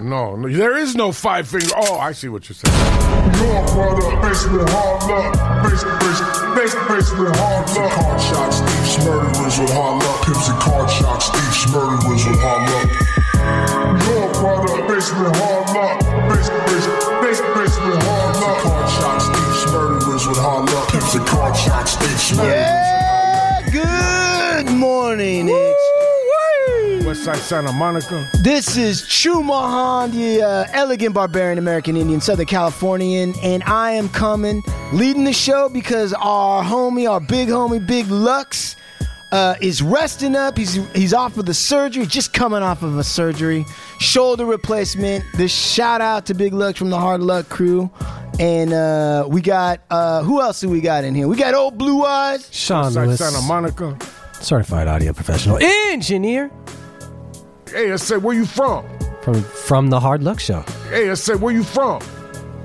No, no, there is no five finger. Oh, I see what you're saying. Your brother, basement hard luck. Hard luck. Card shots, thieves, murderers with hard luck. Pimps and card shots, thieves, murderers with hard luck. Your brother, basement hard luck. Hard luck. Card shots, thieves, murderers with hard luck. Pimps and card shots, thieves, murderers. Yeah, good morning. It's West Side Santa Monica. This is Chumahan, the uh, elegant barbarian American Indian, Southern Californian, and I am coming leading the show because our homie, our big homie, Big Lucks, uh, is resting up. He's he's off of the surgery, just coming off of a surgery, shoulder replacement. This shout out to Big Lucks from the Hard Luck crew, and uh, we got uh, who else do we got in here? We got old Blue Eyes. Sean West Lewis, Santa Monica. certified audio professional, engineer Hey, I said, where you from? from from the Hard Luck Show. Hey, I said, where you from?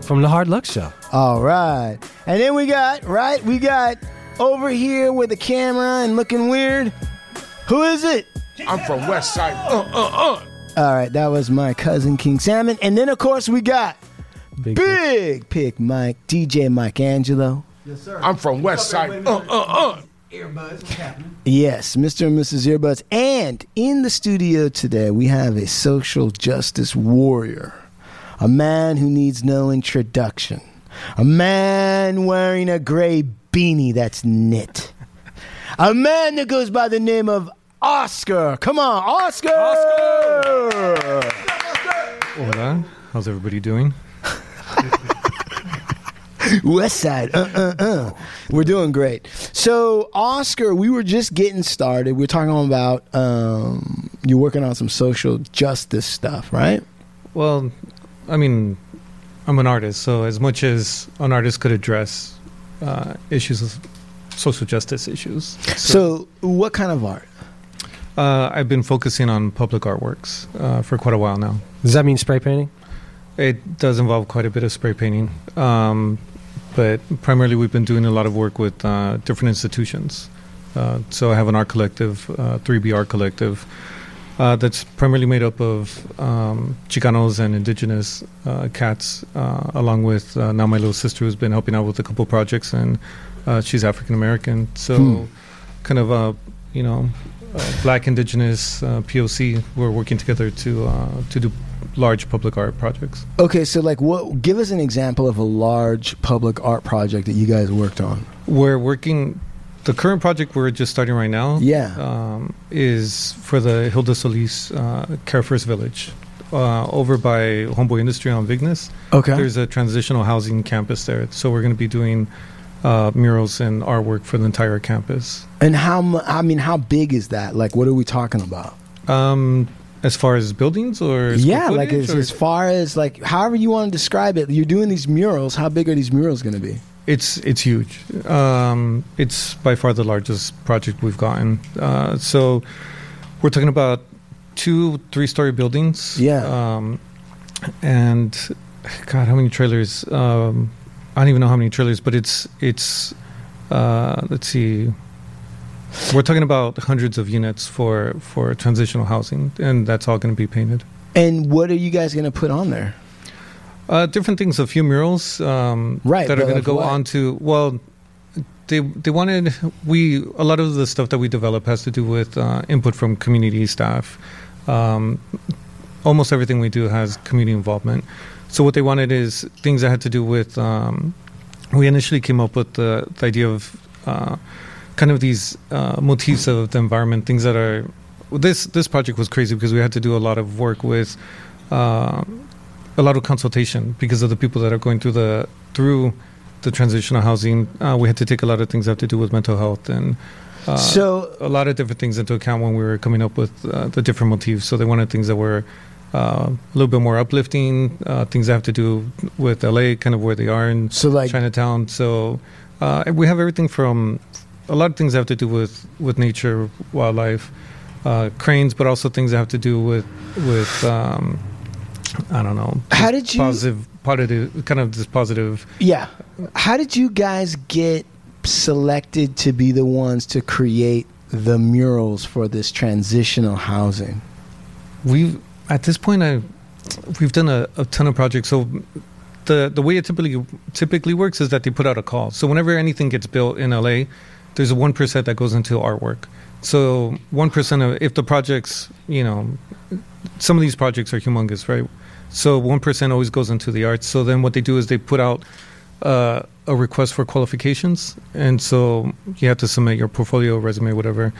From the Hard Luck Show. All right. And then we got, right, we got over here with the camera and looking weird. Who is it? I'm from West Side. Uh, uh, uh. All right, that was my cousin King Salmon. And then, of course, we got Big, Big Pick Mike, DJ Mike Angelo. Yes, sir. I'm from West Side. Uh, uh, uh. Yes, Mr. and Mrs. Earbuds. And in the studio today, we have a social justice warrior, a man who needs no introduction, a man wearing a gray beanie that's knit, a man that goes by the name of Oscar. Come on, Oscar! Oscar! Hola, how's everybody doing? West Side. Uh, uh, uh. We're doing great. So, Oscar, we were just getting started. We are talking about um, you're working on some social justice stuff, right? Well, I mean, I'm an artist, so as much as an artist could address uh, issues of social justice issues, So, what kind of art? uh, I've been focusing on public artworks uh, for quite a while now. Does that mean spray painting? It does involve quite a bit of spray painting, um, but primarily we've been doing a lot of work with uh, different institutions. Uh, so I have an art collective, uh, 3B Art Collective, uh, that's primarily made up of um, Chicanos and indigenous uh, cats, uh, along with uh, now my little sister who's been helping out with a couple projects, and uh, she's African American. So Hmm. kind of a, you know, uh, black indigenous uh, POC, we're working together to uh, to do large public art projects. Okay, so like, what? Give us an example of a large public art project that you guys worked on. We're working. The current project we're just starting right now, Yeah. um, is for the Hilda Solis uh, Care First Village, uh, over by Homeboy Industry on Vignes. Okay. There's a transitional housing campus there, so we're going to be doing uh, murals and artwork for the entire campus. and how? mu- I mean, how big is that? Like, what are we talking about? Um, as far as buildings or yeah, like as, or- as far as like however you want to describe it. You're doing these murals. How big are these murals going to be? It's it's huge. Um, it's by far the largest project we've gotten. Uh, so we're talking about two three story buildings. Yeah. Um, and God, how many trailers? Um, I don't even know how many trailers, but it's it's. Uh, let's see. We're talking about hundreds of units for for transitional housing, and that's all going to be painted. And what are you guys going to put on there? Uh, different things, a few murals, um, Right, that are going to go what? on to. Well, they they wanted we a lot of the stuff that we develop has to do with uh, input from community staff. Um, almost everything we do has community involvement. So what they wanted is things that had to do with. Um, we initially came up with the, the idea of uh, kind of these uh, motifs of the environment, things that are. This this project was crazy because we had to do a lot of work with. Uh, a lot of consultation because of the people that are going through the through the transitional housing. Uh, we had to take a lot of things that have to do with mental health and uh, so a lot of different things into account when we were coming up with uh, the different motifs. So they wanted things that were uh, a little bit more uplifting uh, things that have to do with LA, kind of where they are in So like Chinatown. So uh, we have everything from a lot of things have to do with with nature, wildlife, uh, cranes, but also things that have to do with with um, I don't know. How did you- positive positive kind of this positive Yeah. How did you guys get selected to be the ones to create the murals for this transitional housing? We've at this point, I we've done a, a ton of projects. So the the way it typically typically works is that they put out a call. So whenever anything gets built in LA, there's a one percent that goes into artwork. So one percent of if the projects, you know, some of these projects are humongous, right? So one percent always goes into the arts. So then what they do is they put out uh, a request for qualifications, and so you have to submit your portfolio, resume, whatever.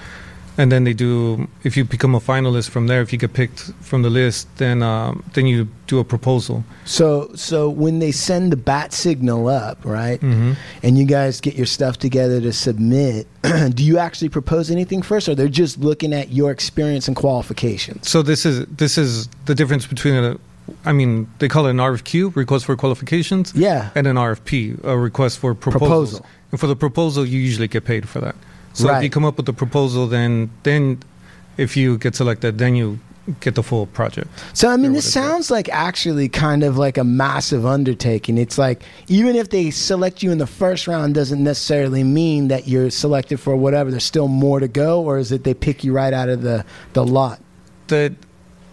And then they do. If you become a finalist from there, if you get picked from the list, then um, then you do a proposal. So so when they send the bat signal up, right? Mm-hmm. And you guys get your stuff together to submit, do you actually propose anything first or they're just looking at your experience and qualifications? So this is this is the difference between a. I mean, they call it an RFQ, request for qualifications, Yeah. and an RFP, a request for proposals. Proposal. And for the proposal, you usually get paid for that. So Right. if you come up with the proposal, then then if you get selected, then you get the full project. So I mean, this what is it? sounds like actually kind of like a massive undertaking. It's like even if they select you in the first round, doesn't necessarily mean that you're selected for whatever. There's still more to go, or is it they pick you right out of the the lot? that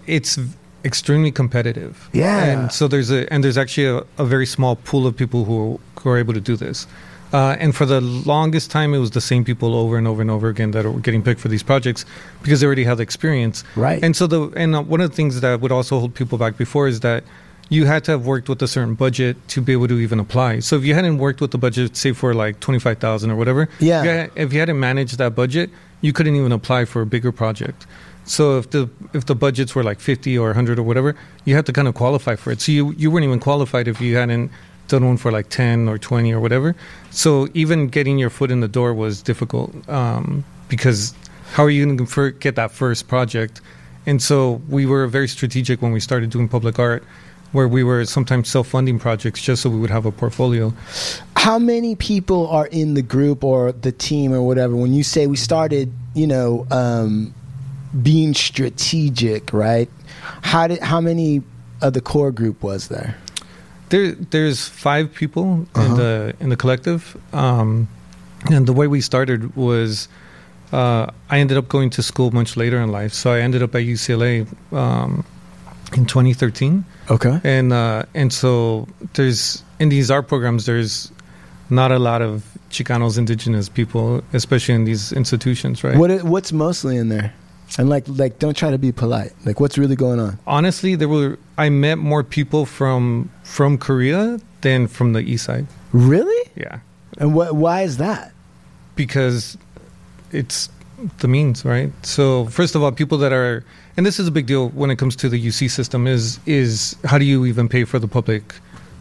it's extremely competitive. Yeah. and so there's a and there's actually a, a very small pool of people who who are able to do this. Uh, and for the longest time, it was the same people over and over and over again that were getting picked for these projects because they already had the experience. Right. And so the and uh, one of the things that would also hold people back before is that you had to have worked with a certain budget to be able to even apply. So if you hadn't worked with the budget, say for like twenty five thousand or whatever, Yeah. if you had- if you hadn't managed that budget, you couldn't even apply for a bigger project. So if the if the budgets were like fifty or hundred or whatever, you had to kind of qualify for it. So you you weren't even qualified if you hadn't done one for like ten or twenty or whatever. So even getting your foot in the door was difficult um, because how are you going to get that first project? And so we were very strategic when we started doing public art, where we were sometimes self funding projects just so we would have a portfolio. How many people are in the group or the team or whatever? When you say we started, you know, um, being strategic, right? How did how many of the core group was there? There, there's five people Uh-huh. in the in the collective, um, and the way we started was uh, I ended up going to school much later in life, so I ended up at UCLA um, in 2013, Okay. and uh, and so there's in these art programs there's not a lot of Chicanos, indigenous people, especially in these institutions, right? What what's mostly in there? And like like don't try to be polite. Like what's really going on? Honestly, there were I met more people from from Korea than from the East Side. Really? Yeah. And what why is that? because it's the means, right? So first of all, people that are and this is a big deal when it comes to the UC system is is how do you even pay for the public,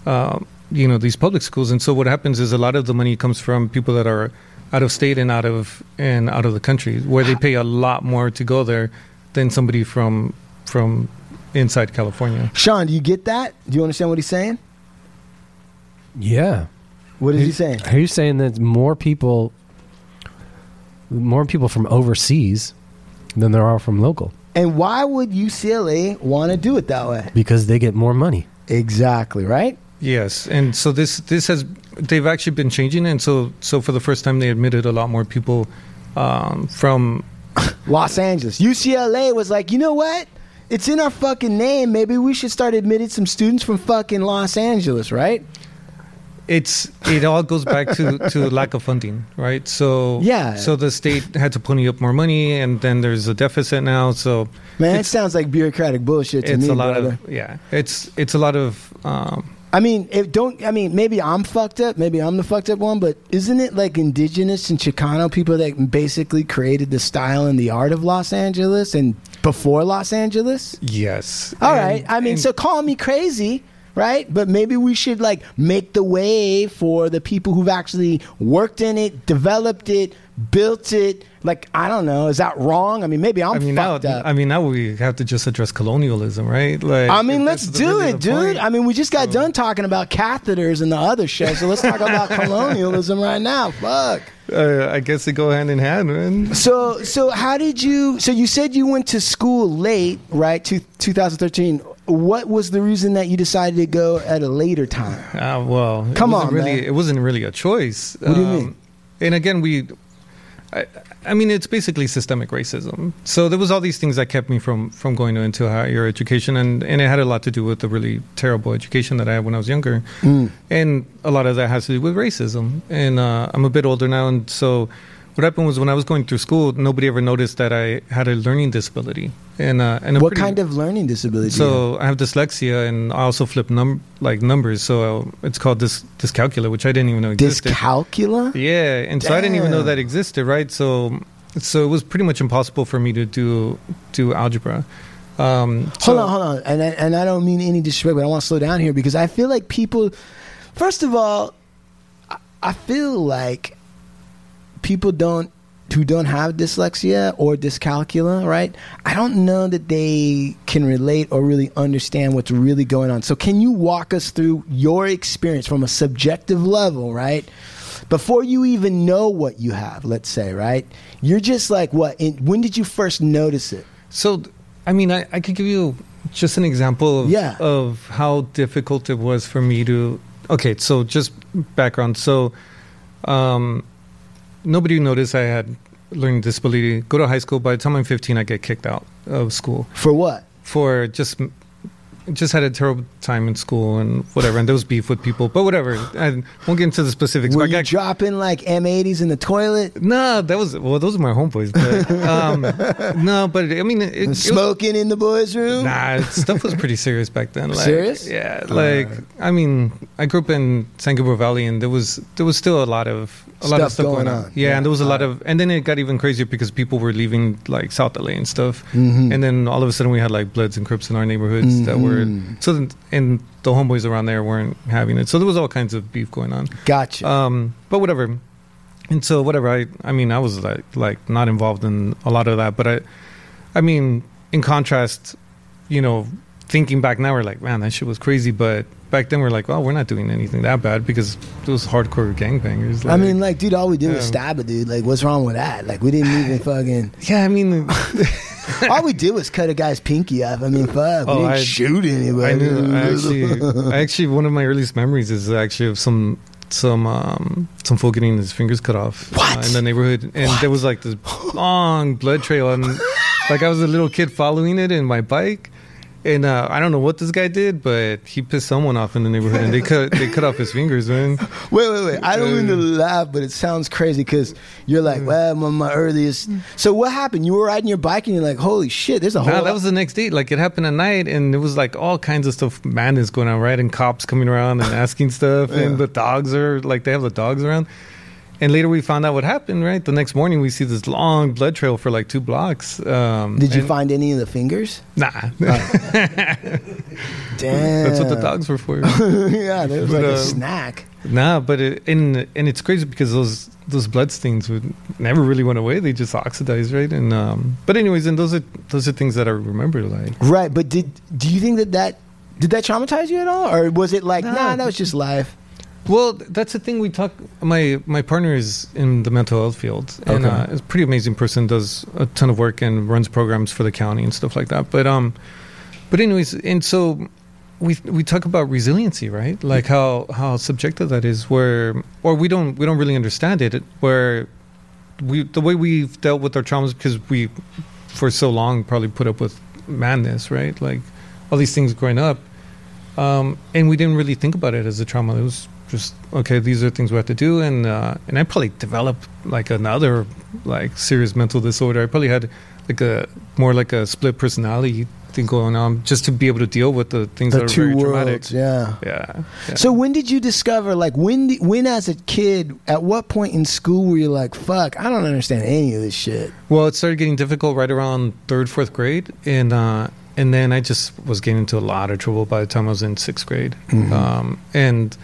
um, you know, these public schools? And so what happens is a lot of the money comes from people that are out of state and out of and out of the country, where they pay a lot more to go there than somebody from from inside California. Sean, do you get that? Do you understand what he's saying? Yeah. What is he saying? Are you saying that more people, more people from overseas than there are from local And why would UCLA want to do it that way? because they get more money? Exactly, right? Yes, and so this this has they've actually been changing, and so so for the first time they admitted a lot more people um, from Los Angeles. UCLA was like, you know what? It's in our fucking name. Maybe we should start admitting some students from fucking Los Angeles, right? it's it all goes back to to lack of funding, right? So Yeah. so the state had to pony up more money, and then there's a deficit now. So Man, it sounds like bureaucratic bullshit to it's me, a lot brother. of yeah, it's it's a lot of um, I mean, if don't I mean maybe I'm fucked up, maybe I'm the fucked up one, but isn't it like indigenous and Chicano people that basically created the style and the art of Los Angeles and before Los Angeles? yes. All And- right. I mean, and- so call me crazy, right? But maybe we should like make the way for the people who've actually worked in it, developed it, built it. Like I don't know, is that wrong? I mean, maybe I'm I mean now, fucked up. I mean now we have to just address colonialism, right? Like, I mean, let's do it, dude. point. I mean, we just got done talking about catheters in the other show, so let's talk about colonialism right now. Fuck. uh, I guess they go hand in hand, man. So, so how did you? So you said you went to school late, right? Two, 2013. What was the reason that you decided to go at a later time? Uh, well, Come on, really, man. It wasn't really a choice. Um, What do you mean? And again, we, I, I mean, it's basically systemic racism. So there was all these things that kept me from from going into higher education, and and it had a lot to do with the really terrible education that I had when I was younger, Mm. and a lot of that has to do with racism. And uh, I'm a bit older now, and so. What happened was when I was going through school, nobody ever noticed that I had a learning disability, and uh, and What pretty- kind of learning disability? do you have? so I have dyslexia, and I also flip num like numbers. So it's called dys dyscalculia, which I didn't even know existed. dyscalculia? yeah, and so I didn't even know that existed, right? So so it was pretty much impossible for me to do do algebra. Um, so- hold on, hold on, and I, and I don't mean any disrespect, but I want to slow down here because I feel like people. First of all, I feel like people don't who don't have dyslexia or dyscalculia, right? I don't know that they can relate or really understand what's really going on. So, can you walk us through your experience from a subjective level, right? Before you even know what you have, let's say, right? You're just like, what? In, when did you first notice it? So, I mean, I, I could give you just an example of, Yeah. of how difficult it was for me to. Okay, so just background. So, um, nobody noticed I had learning disability. Go to high school. By the time I'm 15, I get kicked out of school For what? for just just had a terrible time in school and whatever. And there was beef with people, but whatever. I won't get into the specifics. Were but I got dropping like M80s in the toilet? no, that was well. Those are my homeboys, but um, no, but I mean, it, it was, Smoking in the boys' room? Nah, stuff was pretty serious back then. Like, Serious? Yeah. Like, I mean, I grew up in San Gabriel Valley, and there was there was still a lot of a lot of Stuff going, going on. on. Yeah, Yeah. and there was a lot of, and then it got even crazier because people were leaving like South LA and stuff, Mhm. and then all of a sudden we had like Bloods and Crips in our neighborhoods that were Mhm. so, then- and the homeboys around there weren't having it, so there was all kinds of beef going on. Gotcha. Um, but whatever. And so whatever. I I mean, I was like like not involved in a lot of that, but I, I mean, in contrast, you know, thinking back now, we're like, man, that shit was crazy. But back then, we're like, well, we're not doing anything that bad because it was hardcore gangbangers. I mean, like, dude, all we did was stab a dude. Like, what's wrong with that? Like, we didn't even fucking. yeah, I mean, all we did was cut a guy's pinky off. I mean, fuck. We Oh, didn't I- shoot anybody. I knew. I actually, I actually, one of my earliest memories is actually of some some um some fool getting his fingers cut off uh, in the neighborhood, and there was like this long blood trail, and like I was a little kid following it in my bike. And uh, I don't know what this guy did, but he pissed someone off in the neighborhood, and they cut they cut off his fingers, man. Wait, wait, wait. I don't mean to laugh, but it sounds crazy because you're like, well, my, my earliest. So what happened? You were riding your bike and you're like, holy shit, there's a whole. Nah, that was the next day. Like it happened at night, and it was like all kinds of stuff, madness going on, right? And cops coming around and asking stuff, and the dogs are like they have the dogs around. And later we found out what happened. Right, the next morning we see this long blood trail for like two blocks. Um, Did you find any of the fingers? Nah, Damn. that's what the dogs were for. yeah, there was But, like a um, snack. nah, but it, and and it's crazy because those those blood stains would never really went away. They just oxidized, right? And um, but anyways, and those are those are things that I remember. Like Right, but did do you think that that did that traumatize you at all, or was it like, Nah. nah, that was just life? Well, that's the thing we talk. My my partner is in the mental health field, and Okay. uh, is a pretty amazing person. Does a ton of work and runs programs for the county and stuff like that. But um, but anyways, and so we we talk about resiliency, right? Like how how subjective that is. Where or we don't we don't really understand it. Where we the way we've dealt with our traumas because we for so long probably put up with madness, right? Like all these things growing up, um, and we didn't really think about it as a trauma. It was just okay. These are things we have to do, and uh, and I probably developed like another like serious mental disorder. I probably had like a more like a split personality thing going on just to be able to deal with the things The that are two very worlds, traumatic. yeah. Yeah. yeah. So when did you discover? Like when? Did, when as a kid? At what point in school were you like, "Fuck, I don't understand any of this shit"? Well, it started getting difficult right around third, fourth grade, and uh, and then I just was getting into a lot of trouble by the time I was in sixth grade. Um, and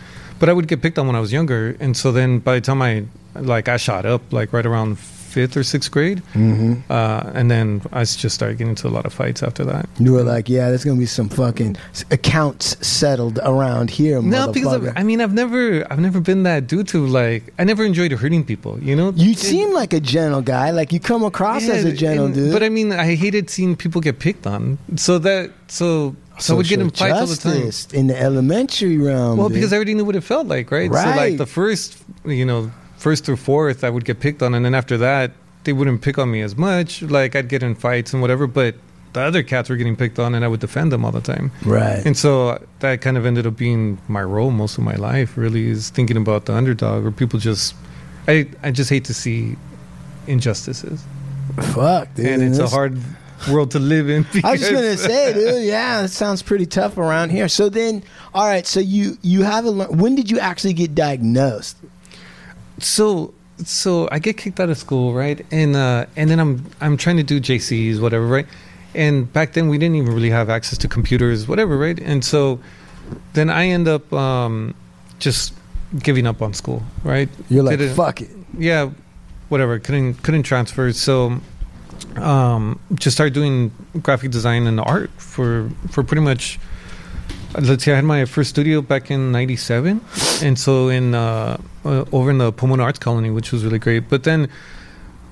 but I would get picked on when I was younger, and so then by the time I like I shot up like right around fifth or sixth grade, Mm-hmm. uh, and then I just started getting into a lot of fights after that. You were like, yeah, there's gonna be some fucking accounts settled around here. No, because. I've, I mean I've never I've never been that dude to like I never enjoyed hurting people. You know, you It- seem like a gentle guy. Like you come across as a gentle and- dude. But I mean, I hated seeing people get picked on. So that so so would get in fights all the time. in the elementary realm. Well, dude. because I already knew what it felt like, right? So like the first, you know, first through fourth, I would get picked on, and then after that, they wouldn't pick on me as much. Like I'd get in fights and whatever, but the other cats were getting picked on, and I would defend them all the time. right. And so that kind of ended up being my role most of my life. Really, is thinking about the underdog, or people just. I I just hate to see injustices, Fuck, dude. and it's a hard world to live in. I was just gonna say, dude. Yeah, that sounds pretty tough around here. So then, all right. So you you have a. lear- When did you actually get diagnosed? so so I get kicked out of school, right? And uh, and then I'm I'm trying to do JCs, whatever, right? And back then we didn't even really have access to computers, whatever, right? And so then I end up um, just giving up on school, right? You're like, Didn't- fuck it. yeah, whatever. Couldn't couldn't transfer, so um, just started doing graphic design and art for for pretty much. Let's see, I had my first studio back in '97, and so in uh, uh, over in the Pomona Arts Colony, which was really great. But then,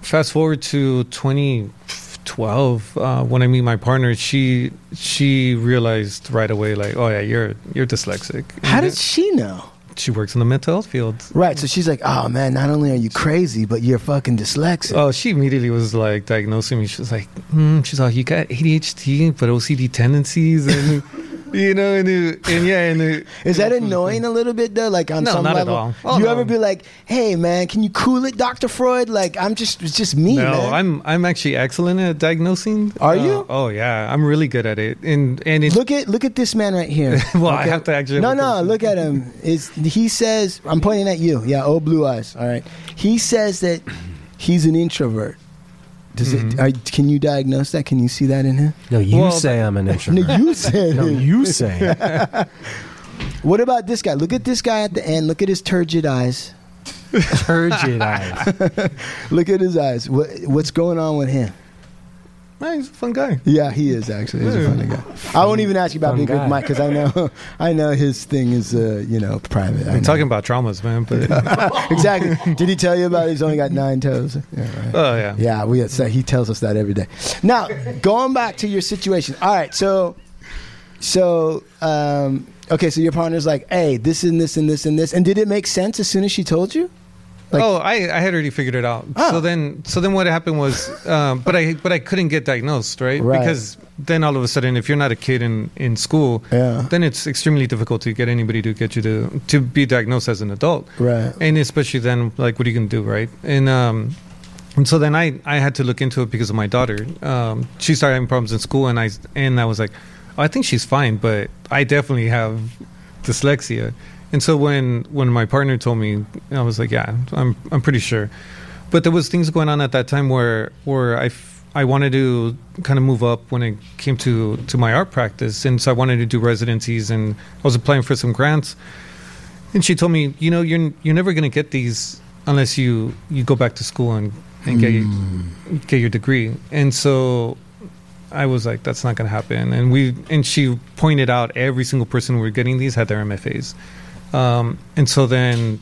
fast forward to 2012, uh, when I meet my partner, she she realized right away, like, oh yeah, you're you're dyslexic. How And did she know? She works in the mental health field? Right. So she's like, oh man, not only are you crazy, but you're fucking dyslexic. Oh, she immediately was like diagnosing me. She was like, mm, she's like, you got ADHD, but OCD tendencies, and you know, and it, and yeah, and it, Is that annoying a little bit though? Like on No, some not at level, all. Oh, you no. ever be like, "Hey man, can you cool it, Doctor Freud?" Like I'm just, it's just me, No, man. I'm I'm actually excellent at diagnosing. Are Uh, you? Oh yeah, I'm really good at it. And and it, look at look at this man right here. Well, I have to actually No, no, closer- look at him. Is he says I'm pointing at you? Yeah, oh blue eyes. All right. He says that he's an introvert. Does Mm-hmm. it? Are, can you diagnose that? Can you see that in him? No, you Well, say I'm an No, introvert. you said. No, you say. What about this guy? Look at this guy at the end. Look at his turgid eyes. Turgid eyes. Look at his eyes. What, what's going on with him? Man, he's a fun guy. Yeah, he is actually. He's a funny guy. I won't even ask you about Fun being good guy. Mike because I know, I know his thing is, uh, you know, private. I I'm know. talking about traumas, man. But exactly. Did he tell you about? He's only got nine toes. Yeah, right. oh yeah, Yeah, we so he tells us that every day. Now, going back to your situation. All right, so so um, okay, so your partner's like, "Hey, this and this and this and this," and did it make sense as soon as she told you? Like- oh, I, I had already figured it out. Oh. So then, so then what happened was, um, but I but I couldn't get diagnosed, right? Right. Because then all of a sudden, if you're not a kid in, in school, Yeah. then it's extremely difficult to get anybody to get you to to be diagnosed as an adult, Right. and especially then, like, what are you gonna do, right? And um, and so then I I had to look into it because of my daughter. Um, she started having problems in school, and I and I was like, oh, I think she's fine, but I definitely have dyslexia. And so when when my partner told me, I was like, yeah, I'm I'm pretty sure. But there was things going on at that time where where I f- I wanted to kind of move up when it came to to my art practice, and so I wanted to do residencies, and I was applying for some grants. And she told me, you know, you're you're never going to get these unless you you go back to school and and get your, hmm. get your degree. And so I was like, that's not going to happen. And we and she pointed out every single person we were getting these had their MFAs. Um, and so then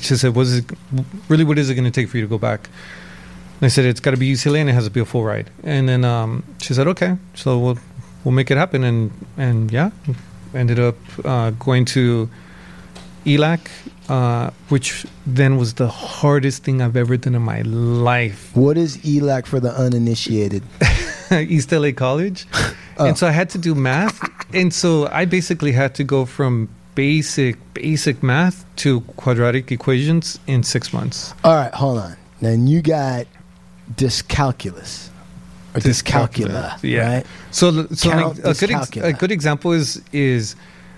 she said, "Was it really? What is it going to take for you to go back?" And I said, "It's got to be UCLA, and it has to be a full ride." And then um, she said, "Okay, so we'll we'll make it happen." And and yeah, ended up uh, going to ELAC, uh, which then was the hardest thing I've ever done in my life. What is ELAC for the uninitiated? East LA College. Oh. And so I had to do math. And so I basically had to go from basic, basic math to quadratic equations in six months. All right, hold on. Then you got dyscalculus or dyscalculia, yeah. right? So, so Count like, a, good ex- a good example is, is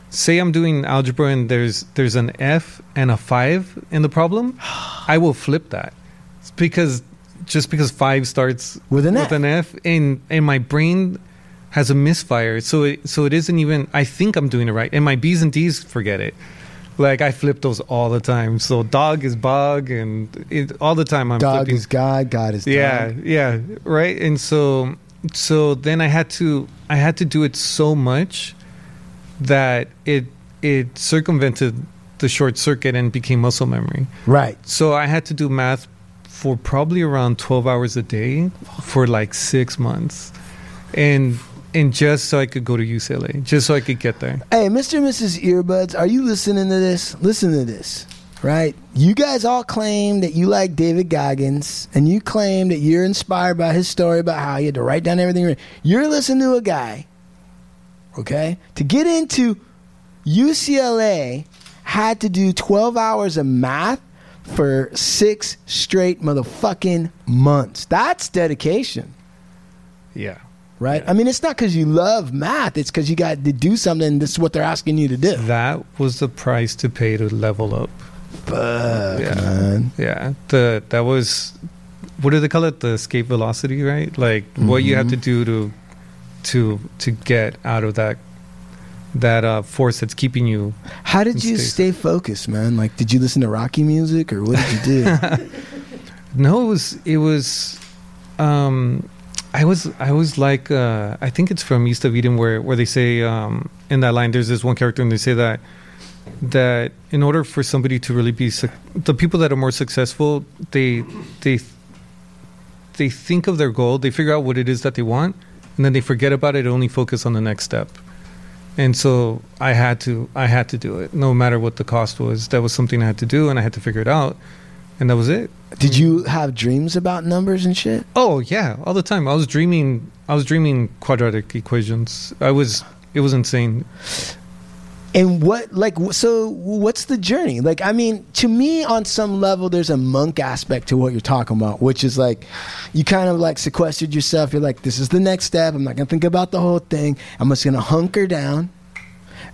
say I'm doing algebra and there's, there's an F and a five in the problem. I will flip that It's because just because five starts With an F. with an F in, in my brain, has a misfire. So it, so it isn't even. I think I'm doing it right, and my B's and D's forget it. Like I flip those all the time. So dog is bog, and it, all the time I'm Dog flipping. is God, God is dog. yeah, yeah, right. And so so then I had to I had to do it so much that it it circumvented the short circuit and became muscle memory. Right. So I had to do math for probably around 12 hours a day for like 6 months. And and just so I could go to UCLA, just so I could get there. Hey, Mr. and Mrs. Earbuds, are you listening to this? Listen to this, right? You guys all claim that you like David Goggins, and you claim that you're inspired by his story about how he had to write down everything. You're listening to a guy, okay, to get into UCLA, had to do 12 hours of math for six straight motherfucking months. That's dedication Yeah. Right? I mean, it's not because you love math; it's because you got to do something. This is what they're asking you to do. That was the price to pay to level up. Fuck, Yeah. man. Yeah, the that was what do they call it? The escape velocity, right? Like what you have to do to to to get out of that that uh, force that's keeping you. How did you Stay- stay focused, man? Like, did you listen to Rocky music, or what did you do? No, it was it was. Um, I was I was like uh, I think it's from East of Eden where where they say um, in that line there's this one character and they say that that in order for somebody to really be suc the people that are more successful they they they think of their goal they figure out what it is that they want and then they forget about it and only focus on the next step. And so I had to I had to do it no matter what the cost was. That was something I had to do and I had to figure it out and that was it did you have dreams about numbers and shit? Oh yeah, all the time. I was dreaming. I was dreaming quadratic equations. I was. It was insane. And what, like, so what's the journey? Like, I mean, to me, on some level, there's a monk aspect to what you're talking about, which is like, you kind of like sequestered yourself. You're like, this is the next step. I'm not gonna think about the whole thing. I'm just gonna hunker down.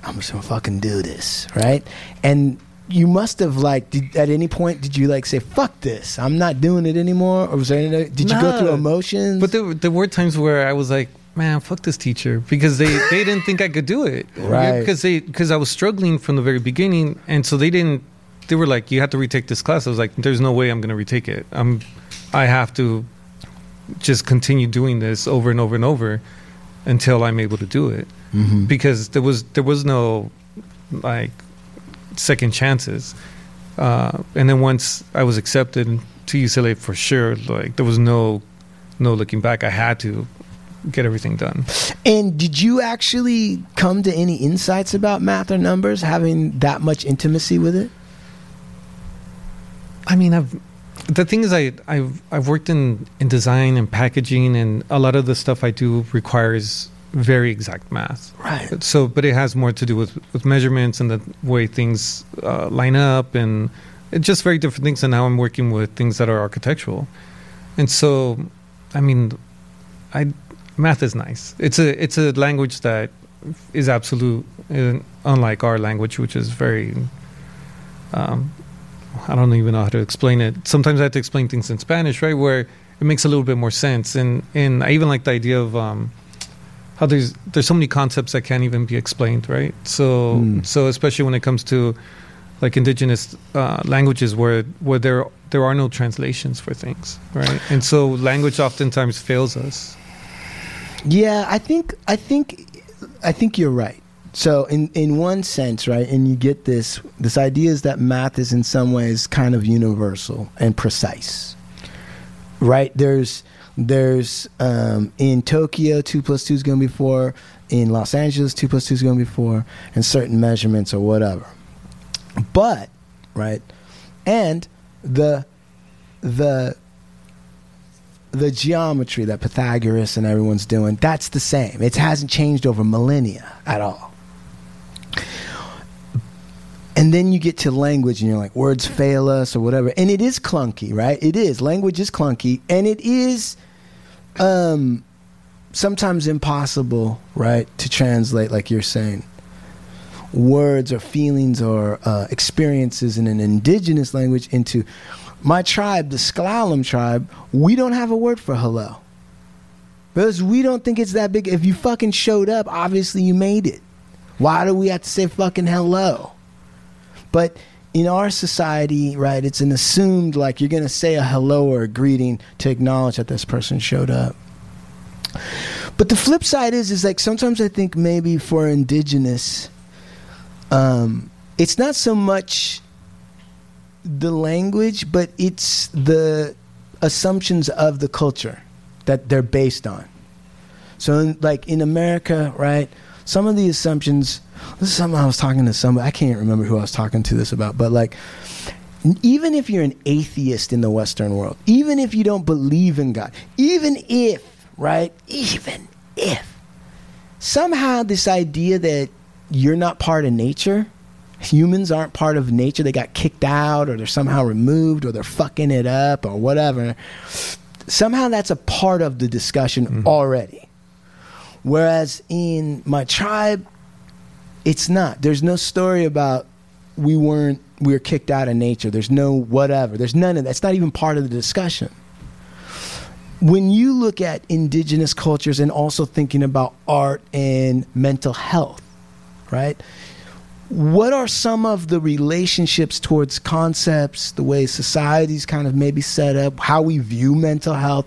I'm just gonna fucking do this, right? And you must have like, did, at any point, did you like say, "Fuck this, I'm not doing it anymore," or was there any? Did you go through emotions? But there, were- there were times where I was like, "Man, fuck this teacher," because they, they didn't think I could do it. Right. Because they because I was struggling from the very beginning, and so they didn't. They were like, "You have to retake this class." I was like, "There's no way I'm going to retake it. I'm. I have to just continue doing this over and over and over until I'm able to do it." Mhm. because there was there was no like second chances. Uh, and then once I was accepted to UCLA for sure, like there was no no looking back. I had to get everything done. And did you actually come to any insights about math or numbers, having that much intimacy with it? I mean, I've the thing is, I I've I've worked in in design and packaging, and a lot of the stuff I do requires very exact math. Right. So, but it has more to do with with measurements and the way things uh, line up, and it's just very different things. And now I'm working with things that are architectural, and so, I mean, I math is nice. It's a it's a language that is absolute, uh, unlike our language, which is very. Um, I don't even know how to explain it. Sometimes I have to explain things in Spanish, right, where it makes a little bit more sense. And and I even like the idea of um, how there's there's so many concepts that can't even be explained, right? So Mm. so especially when it comes to like indigenous uh, languages where where there there are no translations for things, right? And so language oftentimes fails us. Yeah, I think I think I think you're right. So in in one sense, right, and you get this this idea is that math is in some ways kind of universal and precise. Right? There's there's um, in Tokyo two plus two is going to be four. In Los Angeles two plus two is going to be four, and certain measurements or whatever. But right, and the the the geometry that Pythagoras and everyone's doing, that's the same. It hasn't changed over millennia at all. And then you get to language and you're like, words fail us or whatever. And it is clunky, right? It is. Language is clunky. And it is um, sometimes impossible, right, to translate, like you're saying. Words or feelings or uh, experiences in an indigenous language into my tribe, the S'Klallam tribe, we don't have a word for hello. Because we don't think it's that big. If you fucking showed up, obviously you made it. Why do we have to say fucking hello? But in our society, right, it's an assumed like you're gonna say a hello or a greeting to acknowledge that this person showed up. But the flip side is, is like sometimes I think maybe for indigenous, um, it's not so much the language, but it's the assumptions of the culture that they're based on. So, in, like in America, right? Some of the assumptions. This is something I was talking to somebody. I can't remember who I was talking to this about, but like, even if you're an atheist in the Western world, even if you don't believe in God, even if, right? Even if somehow this idea that you're not part of nature humans aren't part of nature they got kicked out or they're somehow removed or they're fucking it up or whatever somehow that's a part of the discussion mm-hmm. already whereas in my tribe it's not. There's no story about we weren't we were kicked out of nature. There's no whatever. There's none of that. It's not even part of the discussion. When you look at indigenous cultures and also thinking about art and mental health right what are some of the relationships towards concepts, the way society's kind of maybe set up, how we view mental health,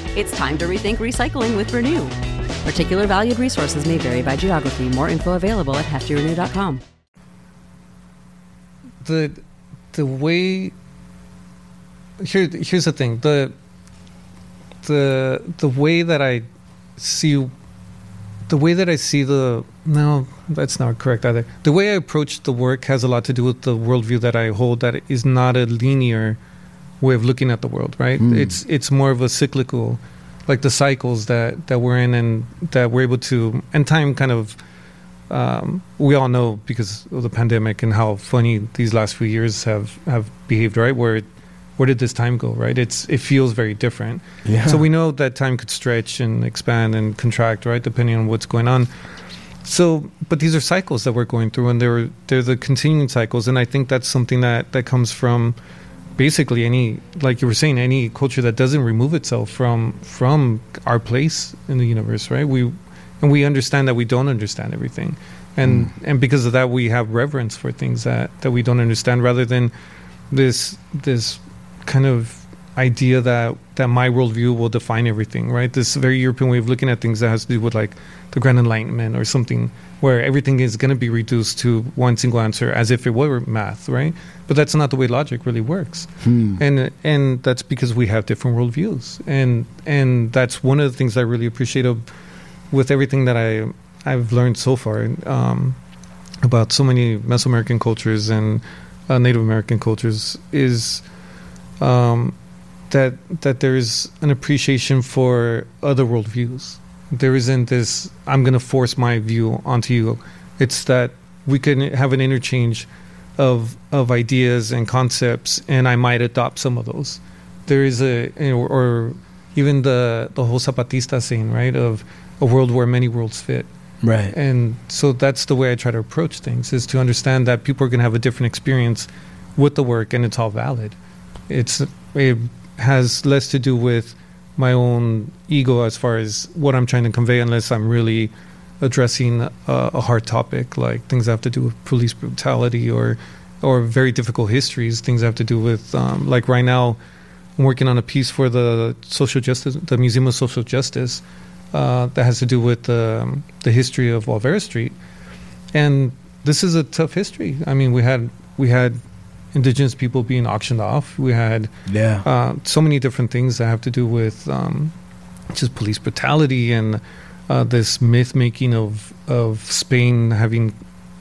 It's time to rethink recycling with Renew. Particular valued resources may vary by geography. More info available at heftyrenew.com. the the way here here's the thing the the the way that I see the way that I see the no that's not correct either the way I approach the work has a lot to do with the worldview that I hold that is not a linear way of looking at the world right it's it's more of a cyclical like the cycles that that we're in and that we're able to and time kind of um, we all know because of the pandemic and how funny these last few years have have behaved, right? Where where did this time go, right? It's it feels very different. Yeah. So we know that time could stretch and expand and contract, right, depending on what's going on. So, but these are cycles that we're going through, and they're they're the continuing cycles, and I think that's something that that comes from basically any like you were saying any culture that doesn't remove itself from from our place in the universe right? We and we understand that we don't understand everything. And hmm. and because of that we have reverence for things that that we don't understand rather than this this kind of idea that that my worldview will define everything right? This very european way of looking at things that has to do with like the grand enlightenment or something where everything is going to be reduced to one single answer as if it were math right? But that's not the way logic really works. And and that's because we have different worldviews. And and that's one of the things i really appreciate of with everything that I I've learned so far um, about so many Mesoamerican cultures and uh, Native American cultures is um, that that there is an appreciation for other worldviews. There isn't this I'm going to force my view onto you. It's that we can have an interchange of of ideas and concepts, and I might adopt some of those. There is a or, or even the the whole Zapatista scene, right? Of a world where many worlds fit. Right. And so that's the way I try to approach things is to understand that people are going to have a different experience with the work and it's all valid. It's it has less to do with my own ego as far as what I'm trying to convey unless I'm really addressing a, a hard topic like things that have to do with police brutality or or very difficult histories, things that have to do with um, like right now I'm working on a piece for the social justice the Museum of Social Justice uh, that has to do with um, the history of Olvera Street, and this is a tough history. I mean, we had we had indigenous people being auctioned off. We had Yeah. uh, so many different things that have to do with um, just police brutality and uh, this myth making of of Spain having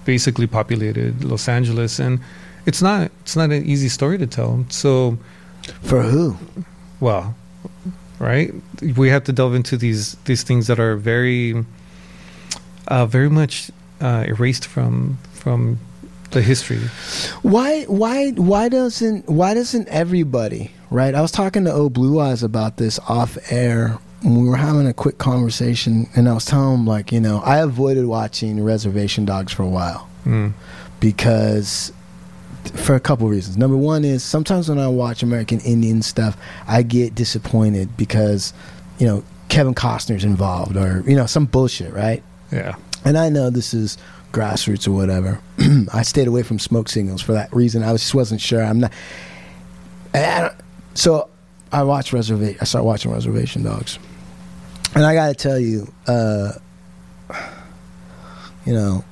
basically populated Los Angeles, and it's not it's not an easy story to tell. So For who? well, right? We have to delve into these these things that are very uh, very much uh, erased from from the history. Why why why doesn't why doesn't everybody right? I was talking to O Blue Eyes about this off air we were having a quick conversation, and I was telling him like you know I avoided watching Reservation Dogs for a while Mm. because for a couple reasons. Number one is sometimes when I watch American Indian stuff, I get disappointed because you know Kevin Costner's involved or you know some bullshit, right? Yeah. and I know this is grassroots or whatever. I stayed away from smoke signals for that reason. I just wasn't sure. I'm not. I, so I watched Reservation. I started watching Reservation Dogs, and I got to tell you, uh, you know,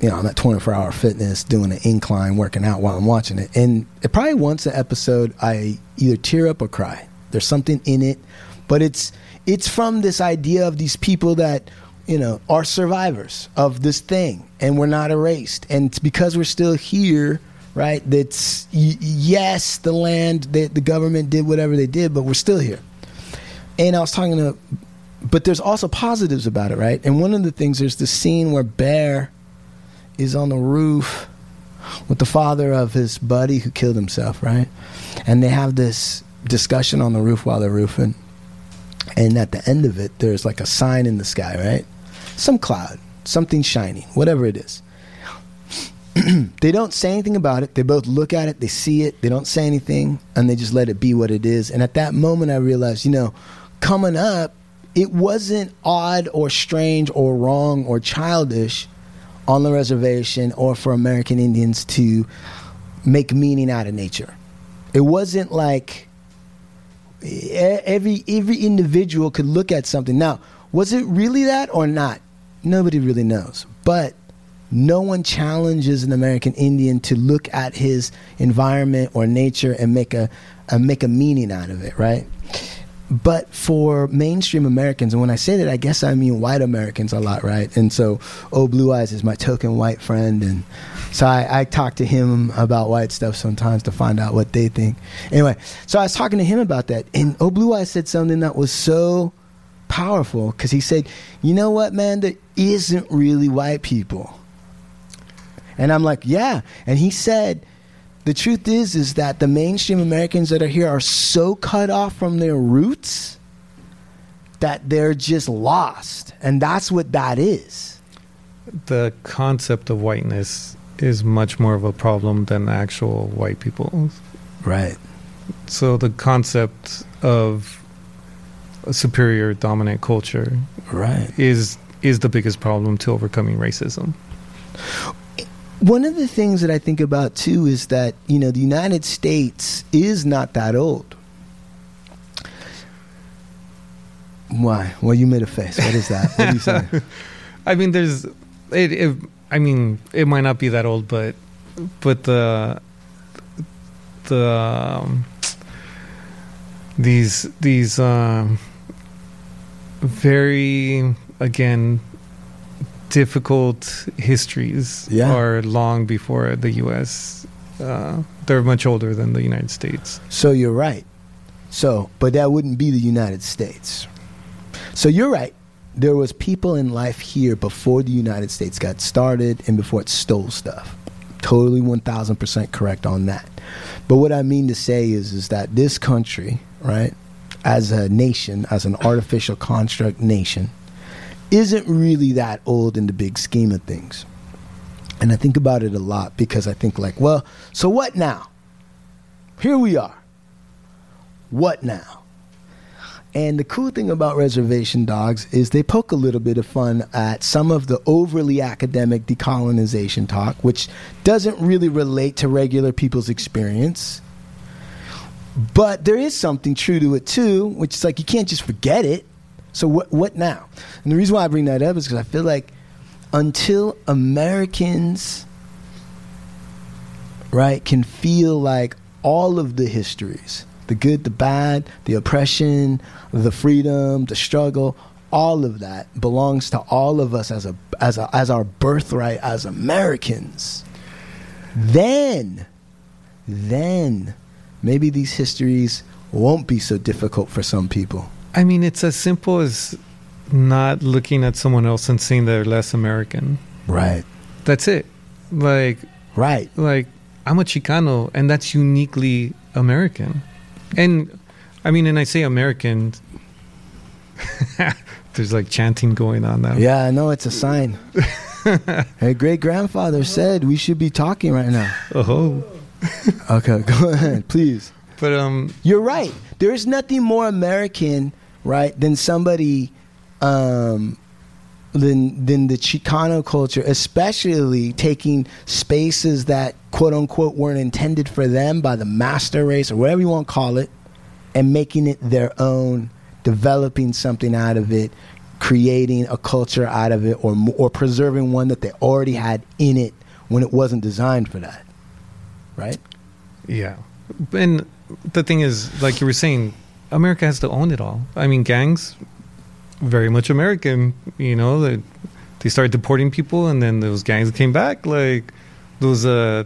you know, I'm at 24 Hour Fitness doing an incline, working out while I'm watching it, and it probably once an episode I either tear up or cry. There's something in it, but it's it's from this idea of these people that you know are survivors of this thing, and we're not erased, and it's because we're still here. Right? That's yes, the land, the, the government did whatever they did, but we're still here. And I was talking to, but there's also positives about it, right? And one of the things there's the scene where Bear is on the roof with the father of his buddy who killed himself, right? And they have this discussion on the roof while they're roofing. And at the end of it, there's like a sign in the sky, right? Some cloud, something shining, whatever it is. they don't say anything about it. They both look at it, they see it, they don't say anything, and they just let it be what it is. And at that moment, I realized, you know, coming up, it wasn't odd or strange or wrong or childish on the reservation or for American Indians to make meaning out of nature. It wasn't like every every individual could look at something. Now, was it really that or not? Nobody really knows. But no one challenges an American Indian to look at his environment or nature and make a, a make a meaning out of it, right? But for mainstream Americans, and when I say that, I guess I mean white Americans a lot, right? And so, Oh Blue Eyes is my token white friend, and so I, I talk to him about white stuff sometimes to find out what they think. Anyway, so I was talking to him about that, and Oh Blue Eyes said something that was so powerful because he said, "You know what, man? There isn't really white people." And I'm like, "Yeah," and he said the truth is is that the mainstream Americans that are here are so cut off from their roots that they're just lost. And that's what that is. The concept of whiteness is much more of a problem than actual white people. Right. So the concept of a superior dominant culture Right. is is the biggest problem to overcoming racism. One of the things that I think about too is that, you know, the United States is not that old. Why? Well, you made a face. What is that? What are you saying? I mean, there's it, it. I mean, it might not be that old, but but the the um, these these um, very again difficult histories Yeah. are long before the U.S. Uh, they're much older than the United States. So you're right. So, but that wouldn't be the United States. So you're right. There was people in life here before the United States got started and before it stole stuff. Totally 1000% correct on that. But what I mean to say is is that this country, right, as a nation, as an artificial construct nation, isn't really that old in the big scheme of things. And I think about it a lot because I think like, well, so what now? Here we are. What now? And the cool thing about reservation dogs is they poke a little bit of fun at some of the overly academic decolonization talk, which doesn't really relate to regular people's experience. But there is something true to it too, which is like you can't just forget it. So what what now? And the reason why I bring that up is because I feel like until Americans right can feel like all of the histories the good the bad the oppression the freedom the struggle all of that belongs to all of us as a as a, as our birthright as Americans then then maybe these histories won't be so difficult for some people I mean, it's as simple as not looking at someone else and saying they're less American. Right. That's it. Like Right. like I'm a Chicano and that's uniquely American. And I mean and I say American there's like chanting going on now. Yeah, I know it's a sign. hey, great grandfather said we should be talking right now. Oh. Okay, go ahead, please. But um You're right. There is nothing more American, right, than somebody, um, than than the Chicano culture, especially taking spaces that quote unquote weren't intended for them by the master race or whatever you want to call it, and making it their own, developing something out of it, creating a culture out of it, or or preserving one that they already had in it when it wasn't designed for that, right? Yeah. And the thing is, like you were saying, America has to own it all. I mean, gangs, very much American. You know, they, they started deporting people, and then those gangs came back. Like those uh,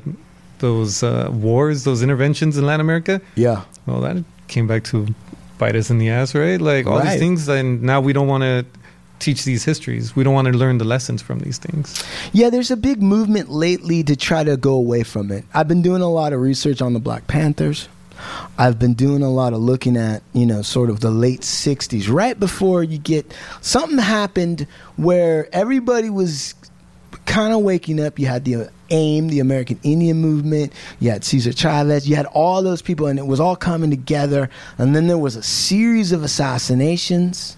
those uh, wars, those interventions in Latin America. Yeah. Well, that came back to bite us in the ass, right? Like all Right. these things, and now we don't want to teach these histories. We don't want to learn the lessons from these things. Yeah, there's a big movement lately to try to go away from it. I've been doing a lot of research on the Black Panthers. I've been doing a lot of looking at, you know, sort of the late 60s, right before you get something happened where everybody was kind of waking up. You had the uh, AIM, the American Indian Movement, you had Cesar Chavez, you had all those people, and it was all coming together. And then there was a series of assassinations,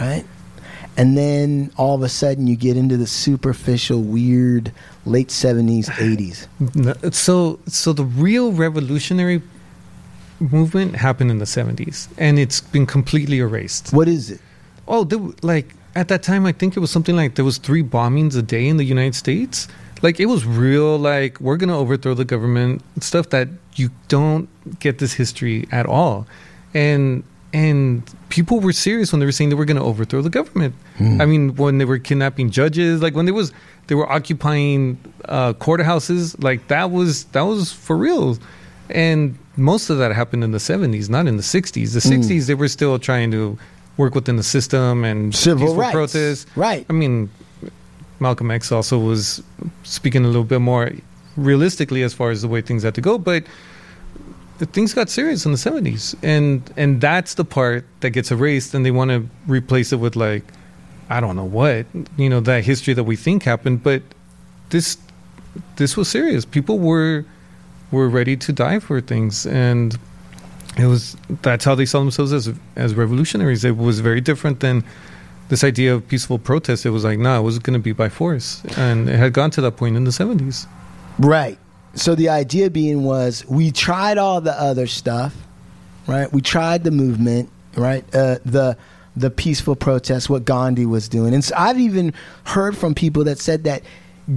right? And then all of a sudden you get into the superficial, weird late 70s, 80s. So, so the real revolutionary movement happened in the 70s, and it's been completely erased. What is it? Oh, there, like at that time, I think it was something like there was three bombings a day in the United States. Like it was real. Like we're gonna overthrow the government. Stuff that you don't get this history at all, and and people were serious when they were saying they were gonna overthrow the government. I mean, when they were kidnapping judges, like when they was they were occupying uh, courthouses, like that was that was for real. And most of that happened in the 70s, not in the 60s. The 60s, they were still trying to work within the system and Civil rights. protests. Right. I mean, Malcolm X also was speaking a little bit more realistically as far as the way things had to go, but things got serious in the 70s. And and that's the part that gets erased and they want to replace it with like I don't know what, you know, that history that we think happened, but this this was serious. People were were ready to die for things and it was that's how they saw themselves as as revolutionaries. It was very different than this idea of peaceful protest. It was like, no, it was going to be by force, and it had gone to that point in the seventies. Right. So the idea being was we tried all the other stuff, right? We tried the movement, right? Uh, the the peaceful protest, what Gandhi was doing, and so I've even heard from people that said that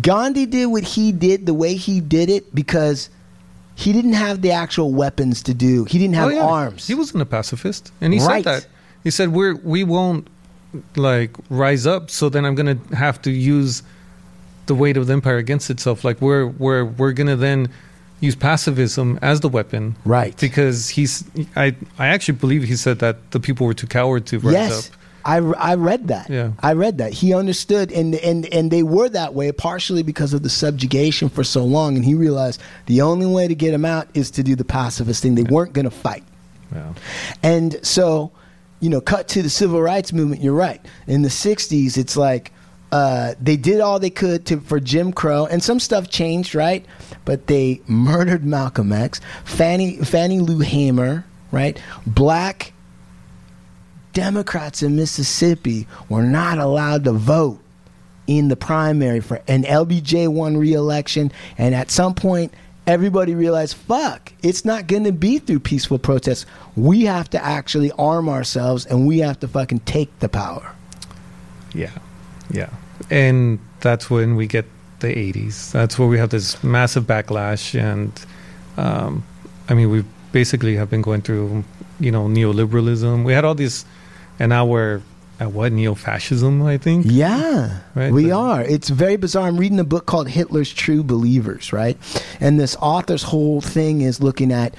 Gandhi did what he did the way he did it because he didn't have the actual weapons to do. He didn't have Oh, yeah. arms. He wasn't a pacifist, and he Right. said that. He said, "We're we won't like rise up, so then I'm going to have to use the weight of the empire against itself. Like we're we're we're going to then." Use pacifism as the weapon, Right. Because he's, I, I actually believe he said that the people were too coward to rise yes. up. I, I read that. Yeah. I read that. He understood, and, and, and they were that way partially because of the subjugation for so long. And he realized the only way to get them out is to do the pacifist thing. They weren't going to fight. Yeah. And so, you know, cut to the civil rights movement, you're right. In the 60s, it's like uh, they did all they could to, for Jim Crow, and some stuff changed, right? But they murdered Malcolm X, Fannie, Fannie Lou Hamer, right? Black Democrats in Mississippi were not allowed to vote in the primary for and LBJ won re-election and at some point everybody realized fuck it's not going to be through peaceful protests we have to actually arm ourselves and we have to fucking take the power Yeah, yeah, and that's when we get the '80s. That's where we have this massive backlash, and um, I mean, we basically have been going through, you know, neoliberalism. We had all these, and now we're at what neo-fascism? I think. Yeah, Right, we but- are. It's very bizarre. I'm reading a book called Hitler's True Believers, right? And this author's whole thing is looking at,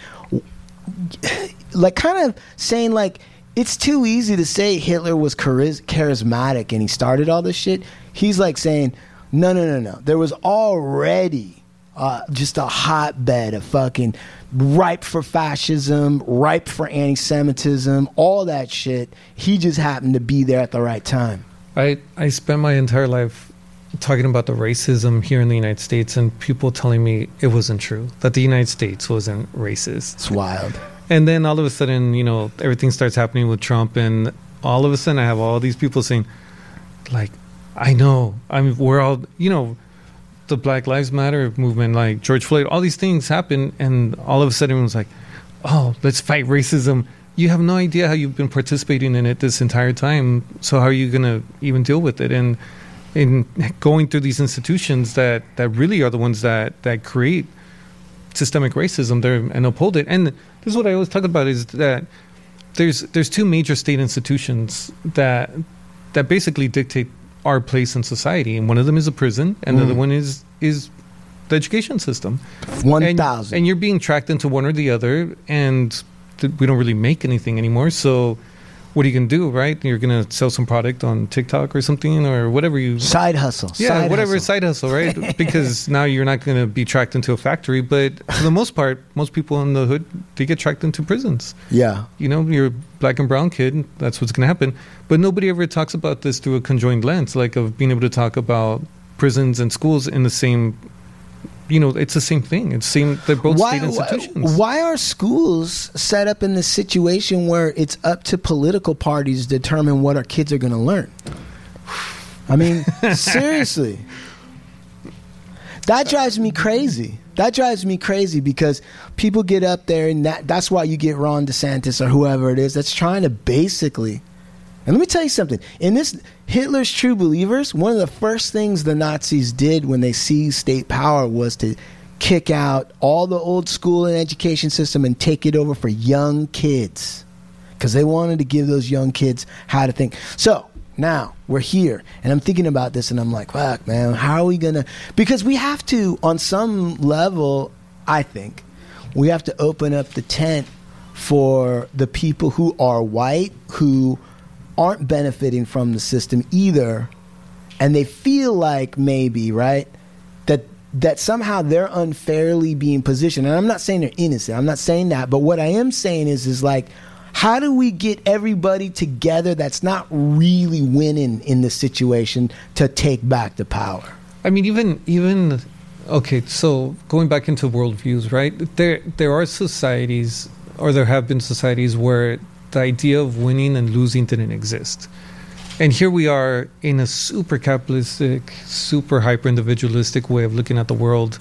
like, kind of saying, like, it's too easy to say Hitler was chariz- charismatic and he started all this shit. He's like saying, no, no, no, no. There was already uh, just a hotbed of fucking ripe for fascism, ripe for anti-Semitism, all that shit. He just happened to be there at the right time. I, I spent my entire life talking about the racism here in the United States and people telling me it wasn't true, that the United States wasn't racist. It's wild. And then all of a sudden, you know, everything starts happening with Trump, and all of a sudden, I have all these people saying, like, I know, I mean, we're all, you know, the Black Lives Matter movement, like George Floyd, all these things happen, and all of a sudden, everyone's like, oh, let's fight racism. You have no idea how you've been participating in it this entire time. So how are you to even deal with it? And in going through these institutions that that really are the ones that that create systemic racism there and uphold it. And this is what I always talk about is that there's there's two major state institutions that that basically dictate our place in society, and one of them is a prison, and the other mm-hmm. one is is the education system. One And- thousand. and you're being tracked into one or the other, and th- we don't really make anything anymore. So, what are you going to do, right? You're going to sell some product on TikTok or something, or whatever you Side hustle. yeah, side whatever hustle. side hustle, right? because now you're not going to be tracked into a factory, but for the most part, most people in the hood they get tracked into prisons. Yeah. You know, you're a black and brown kid. That's what's going to happen. But nobody ever talks about this through a conjoined lens, like of being able to talk about prisons and schools in the same. You know, it's the same thing. It's same. They're both why, state institutions. Why are schools set up in this situation where it's up to political parties to determine what our kids are going to learn? I mean, seriously. That drives me crazy. That drives me crazy because people get up there and that, that's why you get Ron DeSantis or whoever it is that's trying to basically and let me tell you something. In this Hitler's True Believers, one of the first things the Nazis did when they seized state power was to kick out all the old school and education system and take it over for young kids. Because they wanted to give those young kids how to think. So now we're here, and I'm thinking about this, and I'm like, fuck, man, how are we gonna? Because we have to, on some level, I think, we have to open up the tent for the people who are white who aren't benefiting from the system either and they feel like maybe right that that somehow they're unfairly being positioned and i'm not saying they're innocent i'm not saying that but what i am saying is is like how do we get everybody together that's not really winning in this situation to take back the power I mean, even even okay. So going back into worldviews, right? There there are societies, or there have been societies where the idea of winning and losing didn't exist, and here we are in a super capitalistic, super hyper individualistic way of looking at the world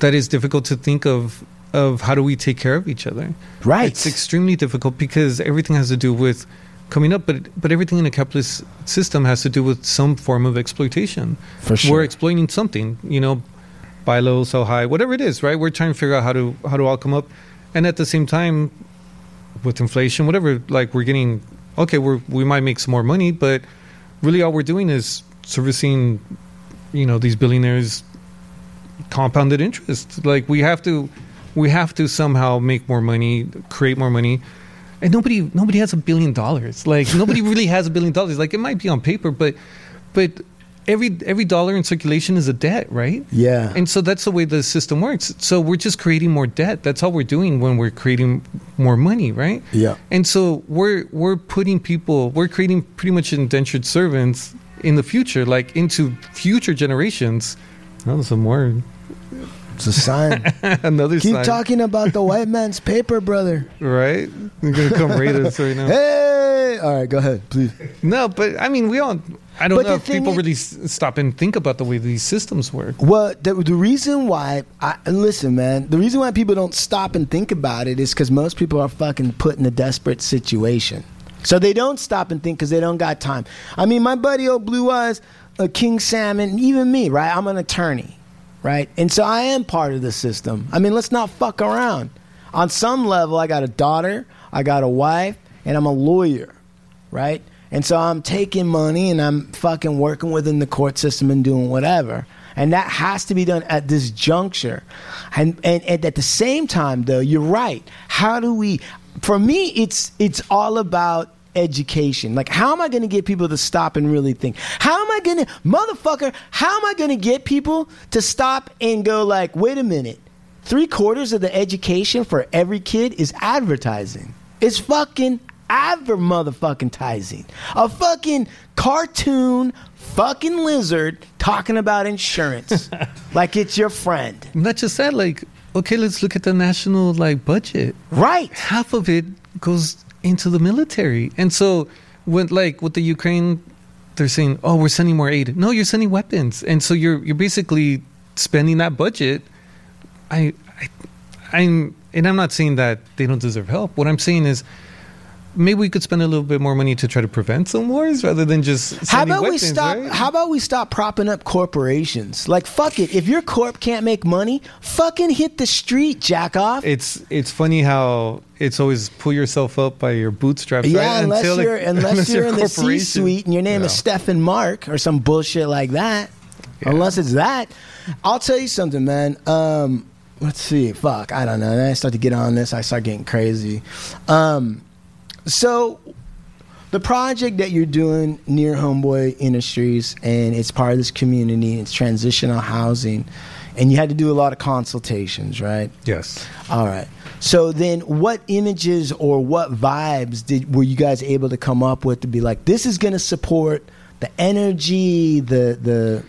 that is difficult to think of of how do we take care of each other. Right. It's extremely difficult because everything has to do with coming up, but but everything in a capitalist system has to do with some form of exploitation. For sure. We're exploiting something, you know, buy low, sell high, whatever it is, right? We're trying to figure out how to how to all come up, and at the same time, with inflation, whatever, like we're getting okay, we're we might make some more money, but really all we're doing is servicing, you know, these billionaires compounded interest. Like we have to we have to somehow make more money, create more money. And nobody nobody has a billion dollars. Like nobody really has a billion dollars. Like it might be on paper, but but every every dollar in circulation is a debt, right? Yeah. And so that's the way the system works. So we're just creating more debt. That's all we're doing when we're creating more money, right? Yeah. And so we're we're putting people, we're creating pretty much indentured servants in the future, like into future generations. Oh, some more. It's a sign Another keep sign, talking about the white man's paper brother right? You're gonna come raid us right now. hey all right go ahead please No, but I mean, we all. I don't But know if people is- really stop and think about the way these systems work. Well, the, the reason why, I, listen, man, the reason why people don't stop and think about it is because most people are fucking put in a desperate situation. So they don't stop and think because they don't got time. I mean, my buddy, old Blue Eyes, uh, King Salmon, even me, right? I'm an attorney, right? And so I am part of the system. I mean, let's not fuck around. On some level, I got a daughter, I got a wife, and I'm a lawyer, right? And so I'm taking money and I'm fucking working within the court system and doing whatever. And that has to be done at this juncture. And, and, and at the same time, though, you're right. How do we? For me, it's it's all about education. Like, how am I going to get people to stop and really think? How am I going to, motherfucker, how am I going to get people to stop and go, like, wait a minute? Three quarters of the education for every kid is advertising. It's fucking adver motherfucking tizing. A fucking cartoon fucking lizard talking about insurance like it's your friend. Not just that, like, okay, let's look at the national like budget. Right. Half of it goes into the military, and so when like with the Ukraine, they're saying, "Oh, we're sending more aid." No, you're sending weapons, and so you're you're basically spending that budget. I, I I'm, and I'm not saying that they don't deserve help. What I'm saying is maybe we could spend a little bit more money to try to prevent some wars rather than just How about we stop? right? How about we stop propping up corporations? Like fuck it. If your corp can't make money, fucking hit the street, jack off. it's it's funny how it's always pull yourself up by your bootstraps. yeah, right? unless Until, like, you're unless, you're, in the. C-suite and your name is Yeah. Stephen Mark or some bullshit like that. Unless it's that, I'll tell you something, man. Um, let's see. Fuck, I don't know. Then I start to get on this. I start getting crazy. Um, so the project that you're doing near Homeboy Industries and it's part of this community. It's transitional housing, and you had to do a lot of consultations, right? Yes. All right. So then, what images or what vibes did were you guys able to come up with to be like, this is going to support the energy, the the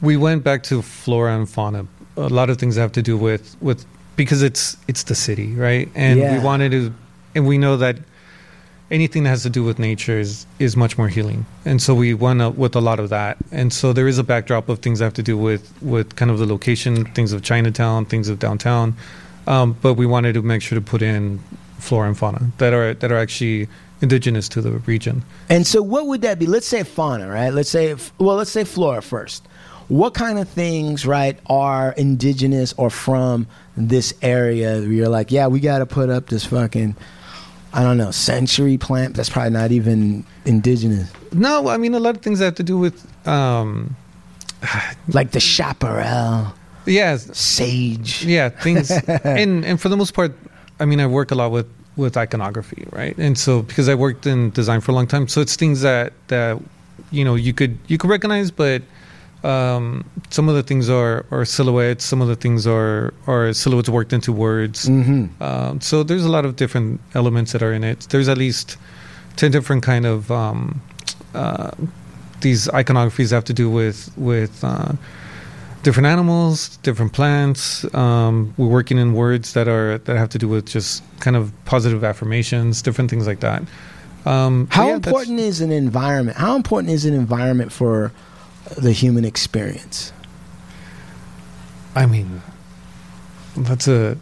we went back to flora and fauna. A lot of things have to do with with because it's it's the city, right? And Yeah. we wanted to, and we know that anything that has to do with nature is is much more healing. And so we went with a lot of that. And so there is a backdrop of things that have to do with with kind of the location, things of Chinatown, things of downtown. Um, but we wanted to make sure to put in flora and fauna that are that are actually indigenous to the region. And so, what would that be? Let's say fauna, right? Let's say, well, let's say flora first. What kind of things, right, are indigenous or from this area? You're like, yeah, we got to put up this fucking, I don't know, century plant. That's probably not even indigenous. No, I mean a lot of things have to do with um, Like the chaparral, yeah, sage. yeah things and and for the most part i mean i work a lot with with iconography right and so because i worked in design for a long time so it's things that that you know you could you could recognize but um some of the things are are silhouettes some of the things are are silhouettes worked into words Mm-hmm. um, so there's a lot of different elements that are in it there's at least 10 different kind of um uh these iconographies have to do with with uh different animals, different plants. Um, we're working in words that are that have to do with just kind of positive affirmations, different things like that. Um, How yeah, important is an environment? How important is an environment for the human experience? I mean, that's a.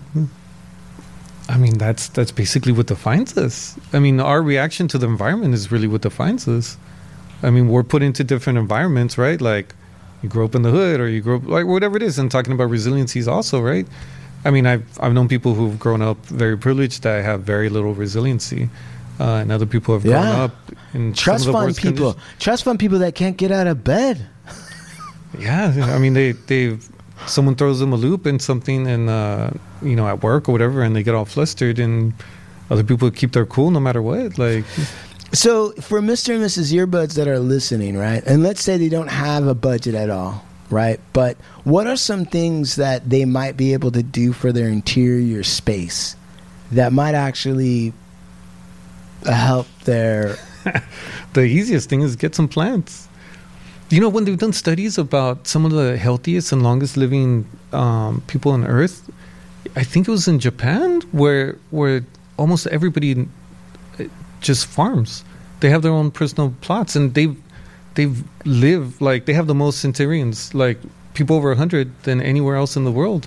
I mean, that's that's basically what defines us. I mean, our reaction to the environment is really what defines us. I mean, we're put into different environments, right? Like, you grow up in the hood, or you grow up like whatever it is. And talking about resiliencies, also, right? I mean, I've I've known people who've grown up very privileged that have very little resiliency, uh, and other people have grown Yeah. up in Trust fund people. conditions. Trust fund people that can't get out of bed. Yeah, I mean they they someone throws them a loop in something and uh, you know at work or whatever, and they get all flustered, and other people keep their cool no matter what. Like So for Mr. and Mrs. Earbuds that are listening, right? And let's say they don't have a budget at all, right? But what are some things that they might be able to do for their interior space that might actually help their the easiest thing is get some plants. You know, when they've done studies about some of the healthiest and longest living um, people on Earth, I think it was in Japan where where almost everybody uh, just farms. They have their own personal plots, and they've they've lived like they have the most centenarians, like people over hundred than anywhere else in the world.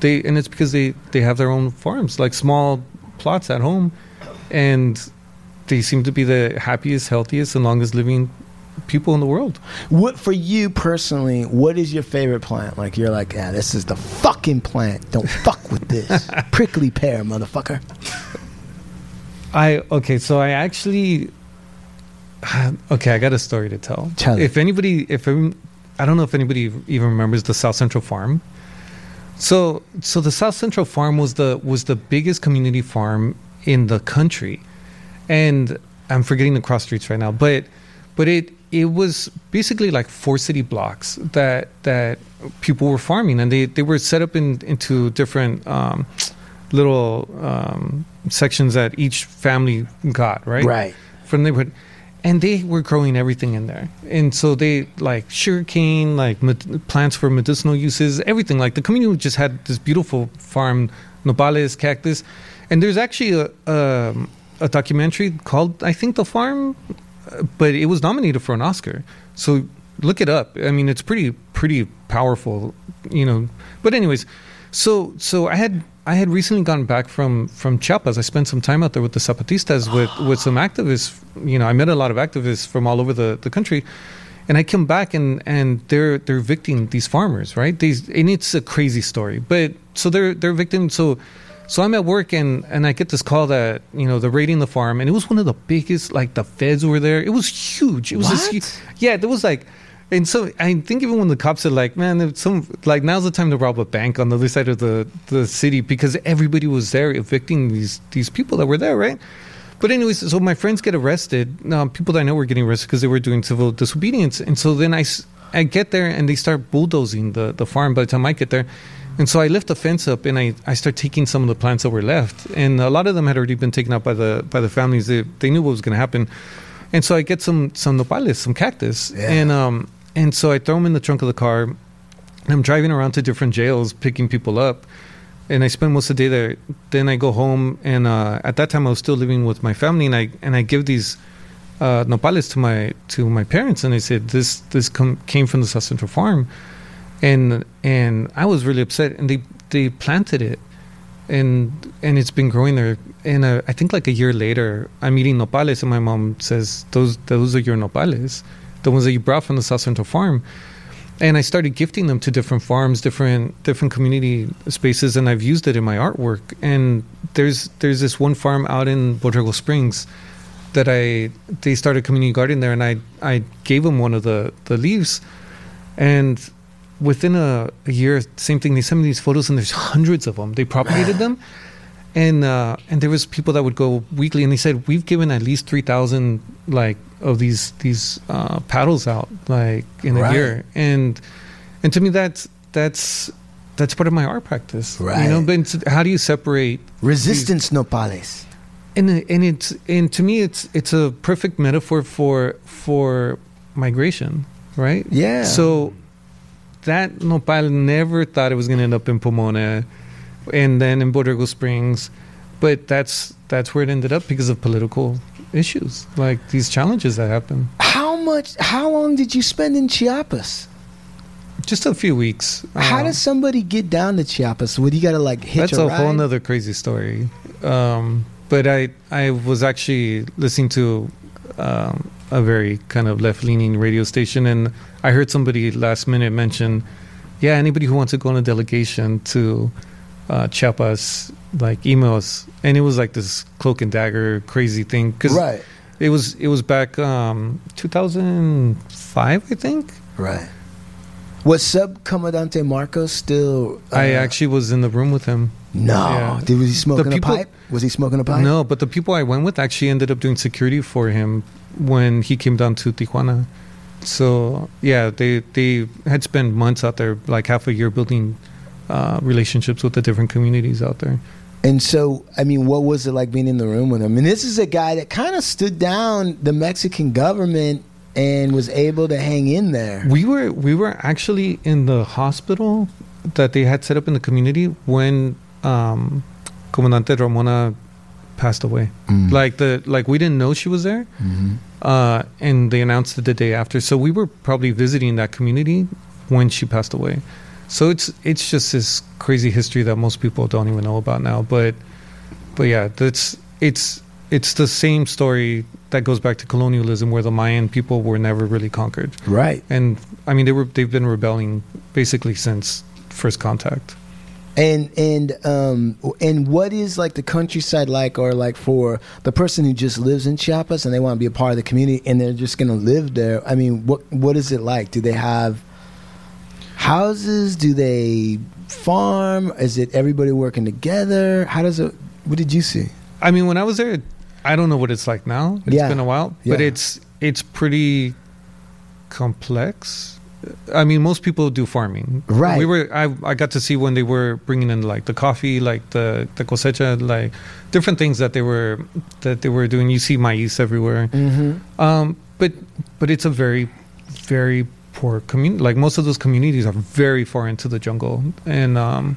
They and it's because they they have their own farms, like small plots at home, and they seem to be the happiest, healthiest, and longest living people in the world. what for you personally, what is your favorite plant? Like you're like, yeah, this is the fucking plant. Don't fuck with this. Prickly pear, motherfucker. I okay, so I actually okay, I got a story to tell. Tell if anybody, if I'm- I don't know if anybody even remembers the South Central Farm. So, so the South Central Farm was the was the biggest community farm in the country, and I'm forgetting the cross streets right now, but but it it was basically like four city blocks that that people were farming, and they they were set up in into different um, little um, sections that each family got right Right. from the neighborhood. And they were growing everything in there, and so they like sugarcane, like med- plants for medicinal uses, everything. Like the community just had this beautiful farm, nopales, cactus, and there's actually a um, a documentary called I think The Farm, but it was nominated for an Oscar. So look it up. I mean, it's pretty pretty powerful, you know. But anyways, so so I had I had recently gotten back from from Chiapas. I spent some time out there with the Zapatistas with with some activists. You know, I met a lot of activists from all over the the country. And I come back and, and they're they're evicting these farmers, right? These and it's a crazy story, but so they're they're evicting. So so I'm at work and, and I get this call that you know they're raiding the farm and it was one of the biggest like the feds were there. It was huge. It was What? huge, yeah. There was like, and so I think even when the cops said like, man, some like now's the time to rob a bank on the other side of the the city because everybody was there evicting these these people that were there, right? But anyways, so my friends get arrested. Um, people that I know were getting arrested because they were doing civil disobedience, and so then I, I get there and they start bulldozing the the farm. By the time I get there, and so I lift the fence up and I, I start taking some of the plants that were left, and a lot of them had already been taken out by the by the families. They they knew what was going to happen, and so I get some some nopales, some cactus, Yeah. and um and so I throw them in the trunk of the car. And I'm driving around to different jails picking people up and I spend most of the day there. Then I go home, and uh, at that time I was still living with my family, and I and I give these uh, nopales to my to my parents, and I said this this com- came from the South Central farm, and and I was really upset, and they they planted it, and and it's been growing there. And uh, I think like a year later, I'm eating nopales, and my mom says those those are your nopales, the ones that you brought from the South Central farm and I started gifting them to different farms, different different community spaces, and I've used it in my artwork. And there's there's this one farm out in Borrego Springs that I they started community garden there, and I I gave them one of the the leaves, and within a, a year, same thing. They sent me these photos, and there's hundreds of them. They propagated them. And uh, and there was people that would go weekly, and they said we've given at least three thousand like of these these uh, paddles out like in a year, and and to me that's that's that's part of my art practice, You know, Right. but how do you separate Resistance nopales. and and it's and to me it's it's a perfect metaphor for for migration, right? Yeah. So that nopal never thought it was going to end up in Pomona, and then in Borrego Springs, but that's that's where it ended up because of political issues, like these challenges that happen. How much? How long did you spend in Chiapas? Just a few weeks. How Um, does somebody get down to Chiapas? Would you got to like hitch That's a, a whole ride? nother crazy story. Um, but I I was actually listening to um, a very kind of left leaning radio station, and I heard somebody last minute mention, yeah, anybody who wants to go on a delegation to uh, Chiapas, like email us, and it was like this cloak and dagger crazy thing because Right. it was it was back um, 2005, I think. Right. Was Subcomandante Marcos still? uh, I actually was in the room with him. No. Yeah. Did was he smoking people- a pipe? Was he smoking a pipe? No, but the people I went with actually ended up doing security for him when he came down to Tijuana. So yeah, they they had spent months out there, like half a year, building uh, relationships with the different communities out there. And so, I mean, what was it like being in the room with him? And this is a guy that kind of stood down the Mexican government and was able to hang in there. We were we were actually in the hospital that they had set up in the community when um, Comandante Ramona passed away. Mm. Like the like we didn't know she was there, Mhm. uh, and they announced it the day after. So we were probably visiting that community when she passed away. So it's it's just this crazy history that most people don't even know about now. But but yeah, that's it's it's the same story that goes back to colonialism, where the Mayan people were never really conquered. Right. And I mean, they were they've been rebelling basically since first contact. And and um and what is like the countryside like, or like for the person who just lives in Chiapas and they want to be a part of the community and they're just going to live there? I mean, what what is it like? Do they have houses? Do they farm? Is it everybody working together? How does it? What did you see? I mean, when I was there, I don't know what it's like now. It's Yeah. been a while, but Yeah. it's it's pretty complex. I mean, most people do farming. Right. We were. I I got to see when they were bringing in like the coffee, like the the cosecha, like different things that they were that they were doing. You see maize everywhere. Mm-hmm. Um, but but it's a very very poor community. Like most of those communities are very far into the jungle and um,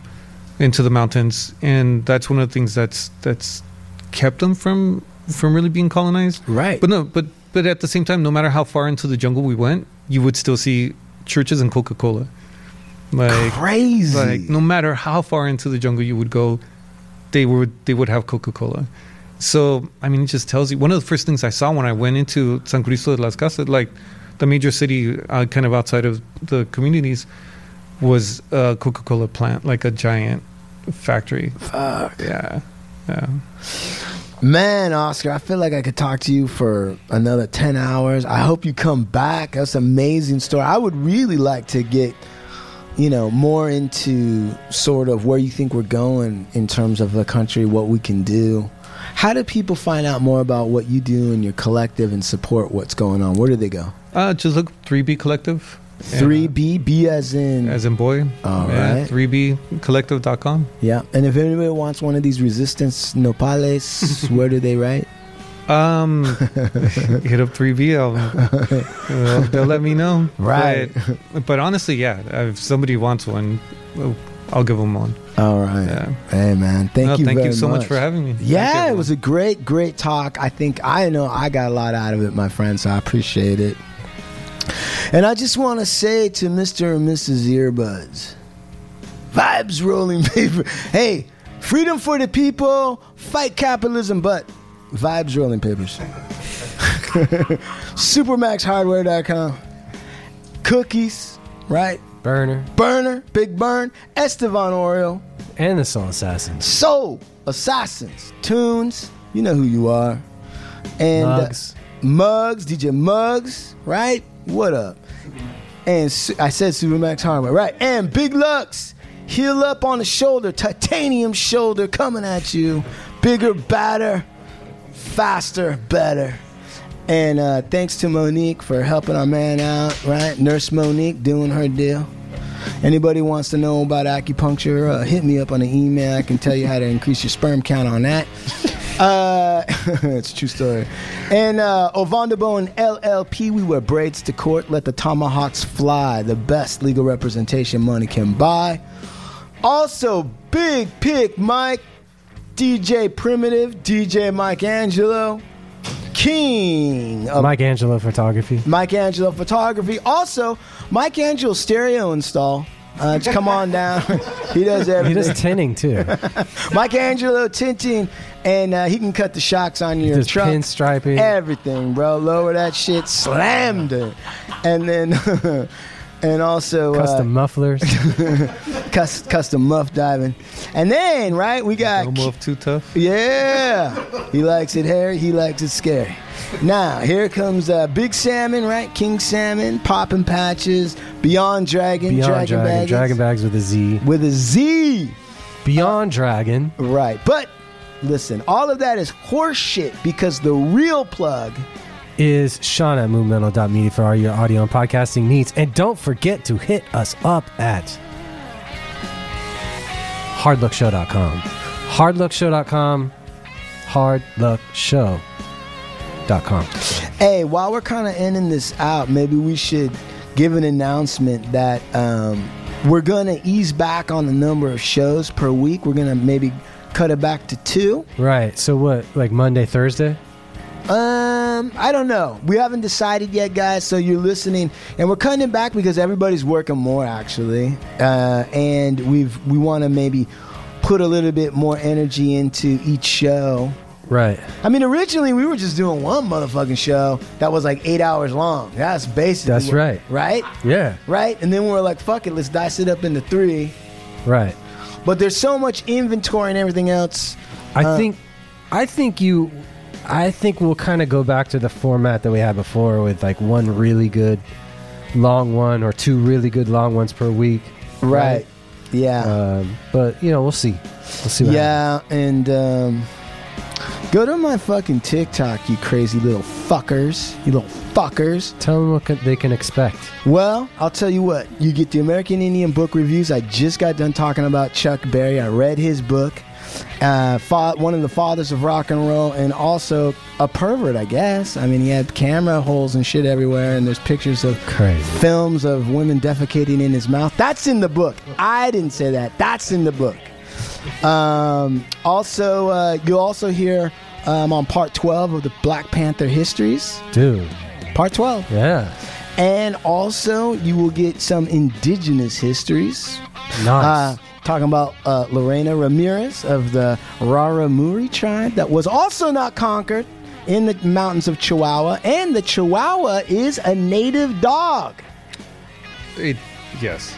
into the mountains, and that's one of the things that's that's kept them from from really being colonized. Right. But no, but but at the same time, no matter how far into the jungle we went, you would still see churches and Coca Cola. Like Crazy. like no matter how far into the jungle you would go, they would they would have Coca Cola. So I mean, it just tells you. One of the first things I saw when I went into San Cristo de las Casas, like the major city, uh, kind of outside of the communities, was a Coca Cola plant, like a giant factory. Fuck. Yeah, yeah. Man, Oscar, I feel like I could talk to you for another 10 hours. I hope you come back. That's an amazing story. I would really like to get, you know, more into sort of where you think we're going in terms of the country, what we can do. How do people find out more about what you do and your collective and support what's going on? Where do they go? Uh, just look 3B Collective. Yeah. 3B, B as in. As in boy. All yeah, right. 3bcollective.com. yeah. And if anybody wants one of these resistance nopales, where do they write? Um, hit up 3B. I'll, they'll, they'll let me know. Right. But, but honestly, yeah, if somebody wants one, I'll give them one. All right. Yeah. Hey, man. Thank No, you thank very you so much. for having me. Yeah, it was a great, great talk. I think I know I got a lot out of it, my friend, so I appreciate it. And I just want to say to Mr. and Mrs. Earbuds, vibes rolling paper. Hey, freedom for the people, fight capitalism, but vibes rolling papers. Supermaxhardware.com. Cookies, right? Burner Burner, Big Burn, Estevan Oriol. and the Soul Assassins. Soul Assassins, Tunes, you know who you are. And uh, Muggs. DJ Muggs, right? What up? And Su- I said Supermax Hardware, right? And Big Lucks, Heal Up on the Shoulder, Titanium Shoulder coming at you. Bigger, badder, faster, better. And uh, thanks to Monique for helping our man out, right? Nurse Monique doing her deal. Anybody wants to know about acupuncture, uh, hit me up on the email. I can tell you how to increase your sperm count on that. Uh, it's a true story. And uh, Ovandabo and LLP, we wear braids to court. Let the tomahawks fly. The best legal representation money can buy. Also, Big Pick Mike, DJ Primitive, DJ Mike Angelo, King of Mike Angelo Photography. Mike Angelo Photography. Also, Mike Angelo Stereo Install. Uh, just come on down. he does everything. He does tinning too. Mike Angelo tinting, and uh, he can cut the shocks on your does truck. pinstriping. Everything, bro. Lower that shit, slammed it, and then. And also Custom mufflers. uh, cus- custom muff diving, and then right we got No move too tough. yeah, he likes it hairy. He likes it scary. Now here comes uh, Big Salmon, right? King Salmon, popping patches, Beyond Dragon, Beyond Dragon. Baggins, Dragon bags with a Z. with a Z, Beyond Dragon. right? But listen, all of that is horseshit because the real plug. is Sean at movemental.media for all your audio and podcasting needs. And don't forget to hit us up at hardluckshow.com. Hardluckshow.com. Hardluckshow.com. Hey, while we're kind of ending this out, maybe we should give an announcement that um, we're going to ease back on the number of shows per week. We're going to maybe cut it back to two. Right. So what, like Monday, Thursday? Um, I don't know. We haven't decided yet, guys. So you're listening, and we're cutting it back because everybody's working more, actually, uh, and we've we want to maybe put a little bit more energy into each show. Right. I mean, originally we were just doing one motherfucking show that was like eight hours long. That's basically That's what- right. right, Yeah. right. And then we were like, "Fuck it, let's dice it up into three. Right. But there's so much inventory and everything else. I Uh, think, I think you, I think we'll kind of go back to the format that we had before with like one really good long one or two really good long ones per week. Right. Yeah. Um, but you know, we'll see. We'll see. What happens. yeah, and um, Go to my fucking TikTok, you crazy little fuckers. You little fuckers. Tell them what they can expect. Well, I'll tell you what. You get the American Indian book reviews. I just got done talking about Chuck Berry. I read his book. Uh, fa- one of the fathers of rock and roll, and also a pervert, I guess. I mean, he had camera holes and shit everywhere, and there's pictures of Crazy. films of women defecating in his mouth. That's in the book. I didn't say that. That's in the book. Um, also, uh, you'll also hear um, on part 12 of the Black Panther histories. Dude. Part 12. Yeah. And also, you will get some indigenous histories. Nice. Uh, talking about uh, Lorena Ramirez of the Raramuri tribe that was also not conquered in the mountains of Chihuahua. And the Chihuahua is a native dog. It, yes,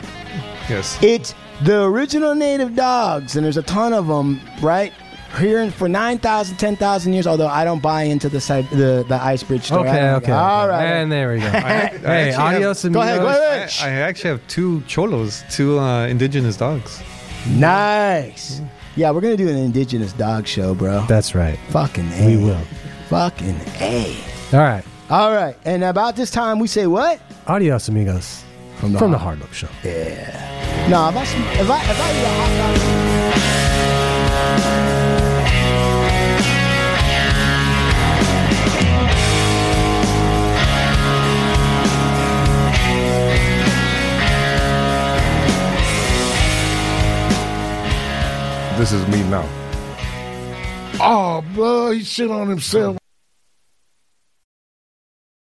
yes. It's the original native dogs, and there's a ton of them, right? Here for 9,000, 10,000 years, although I don't buy into the side, the, the ice bridge story. Okay, okay. All okay. right. And there we go. I hey, actually have- adios Go ahead, go amigos. ahead. I, I actually have two Xolos, two uh, indigenous dogs. Nice. Yeah, we're going to do an indigenous dog show, bro. That's right. Fucking A. We will. Fucking A. All right. All right. And about this time, we say what? Adios amigos. From the From the. Hard Luck Show. No, if I, if I, if I eat a hot dog. This is me now. Oh, bro, he shit on himself.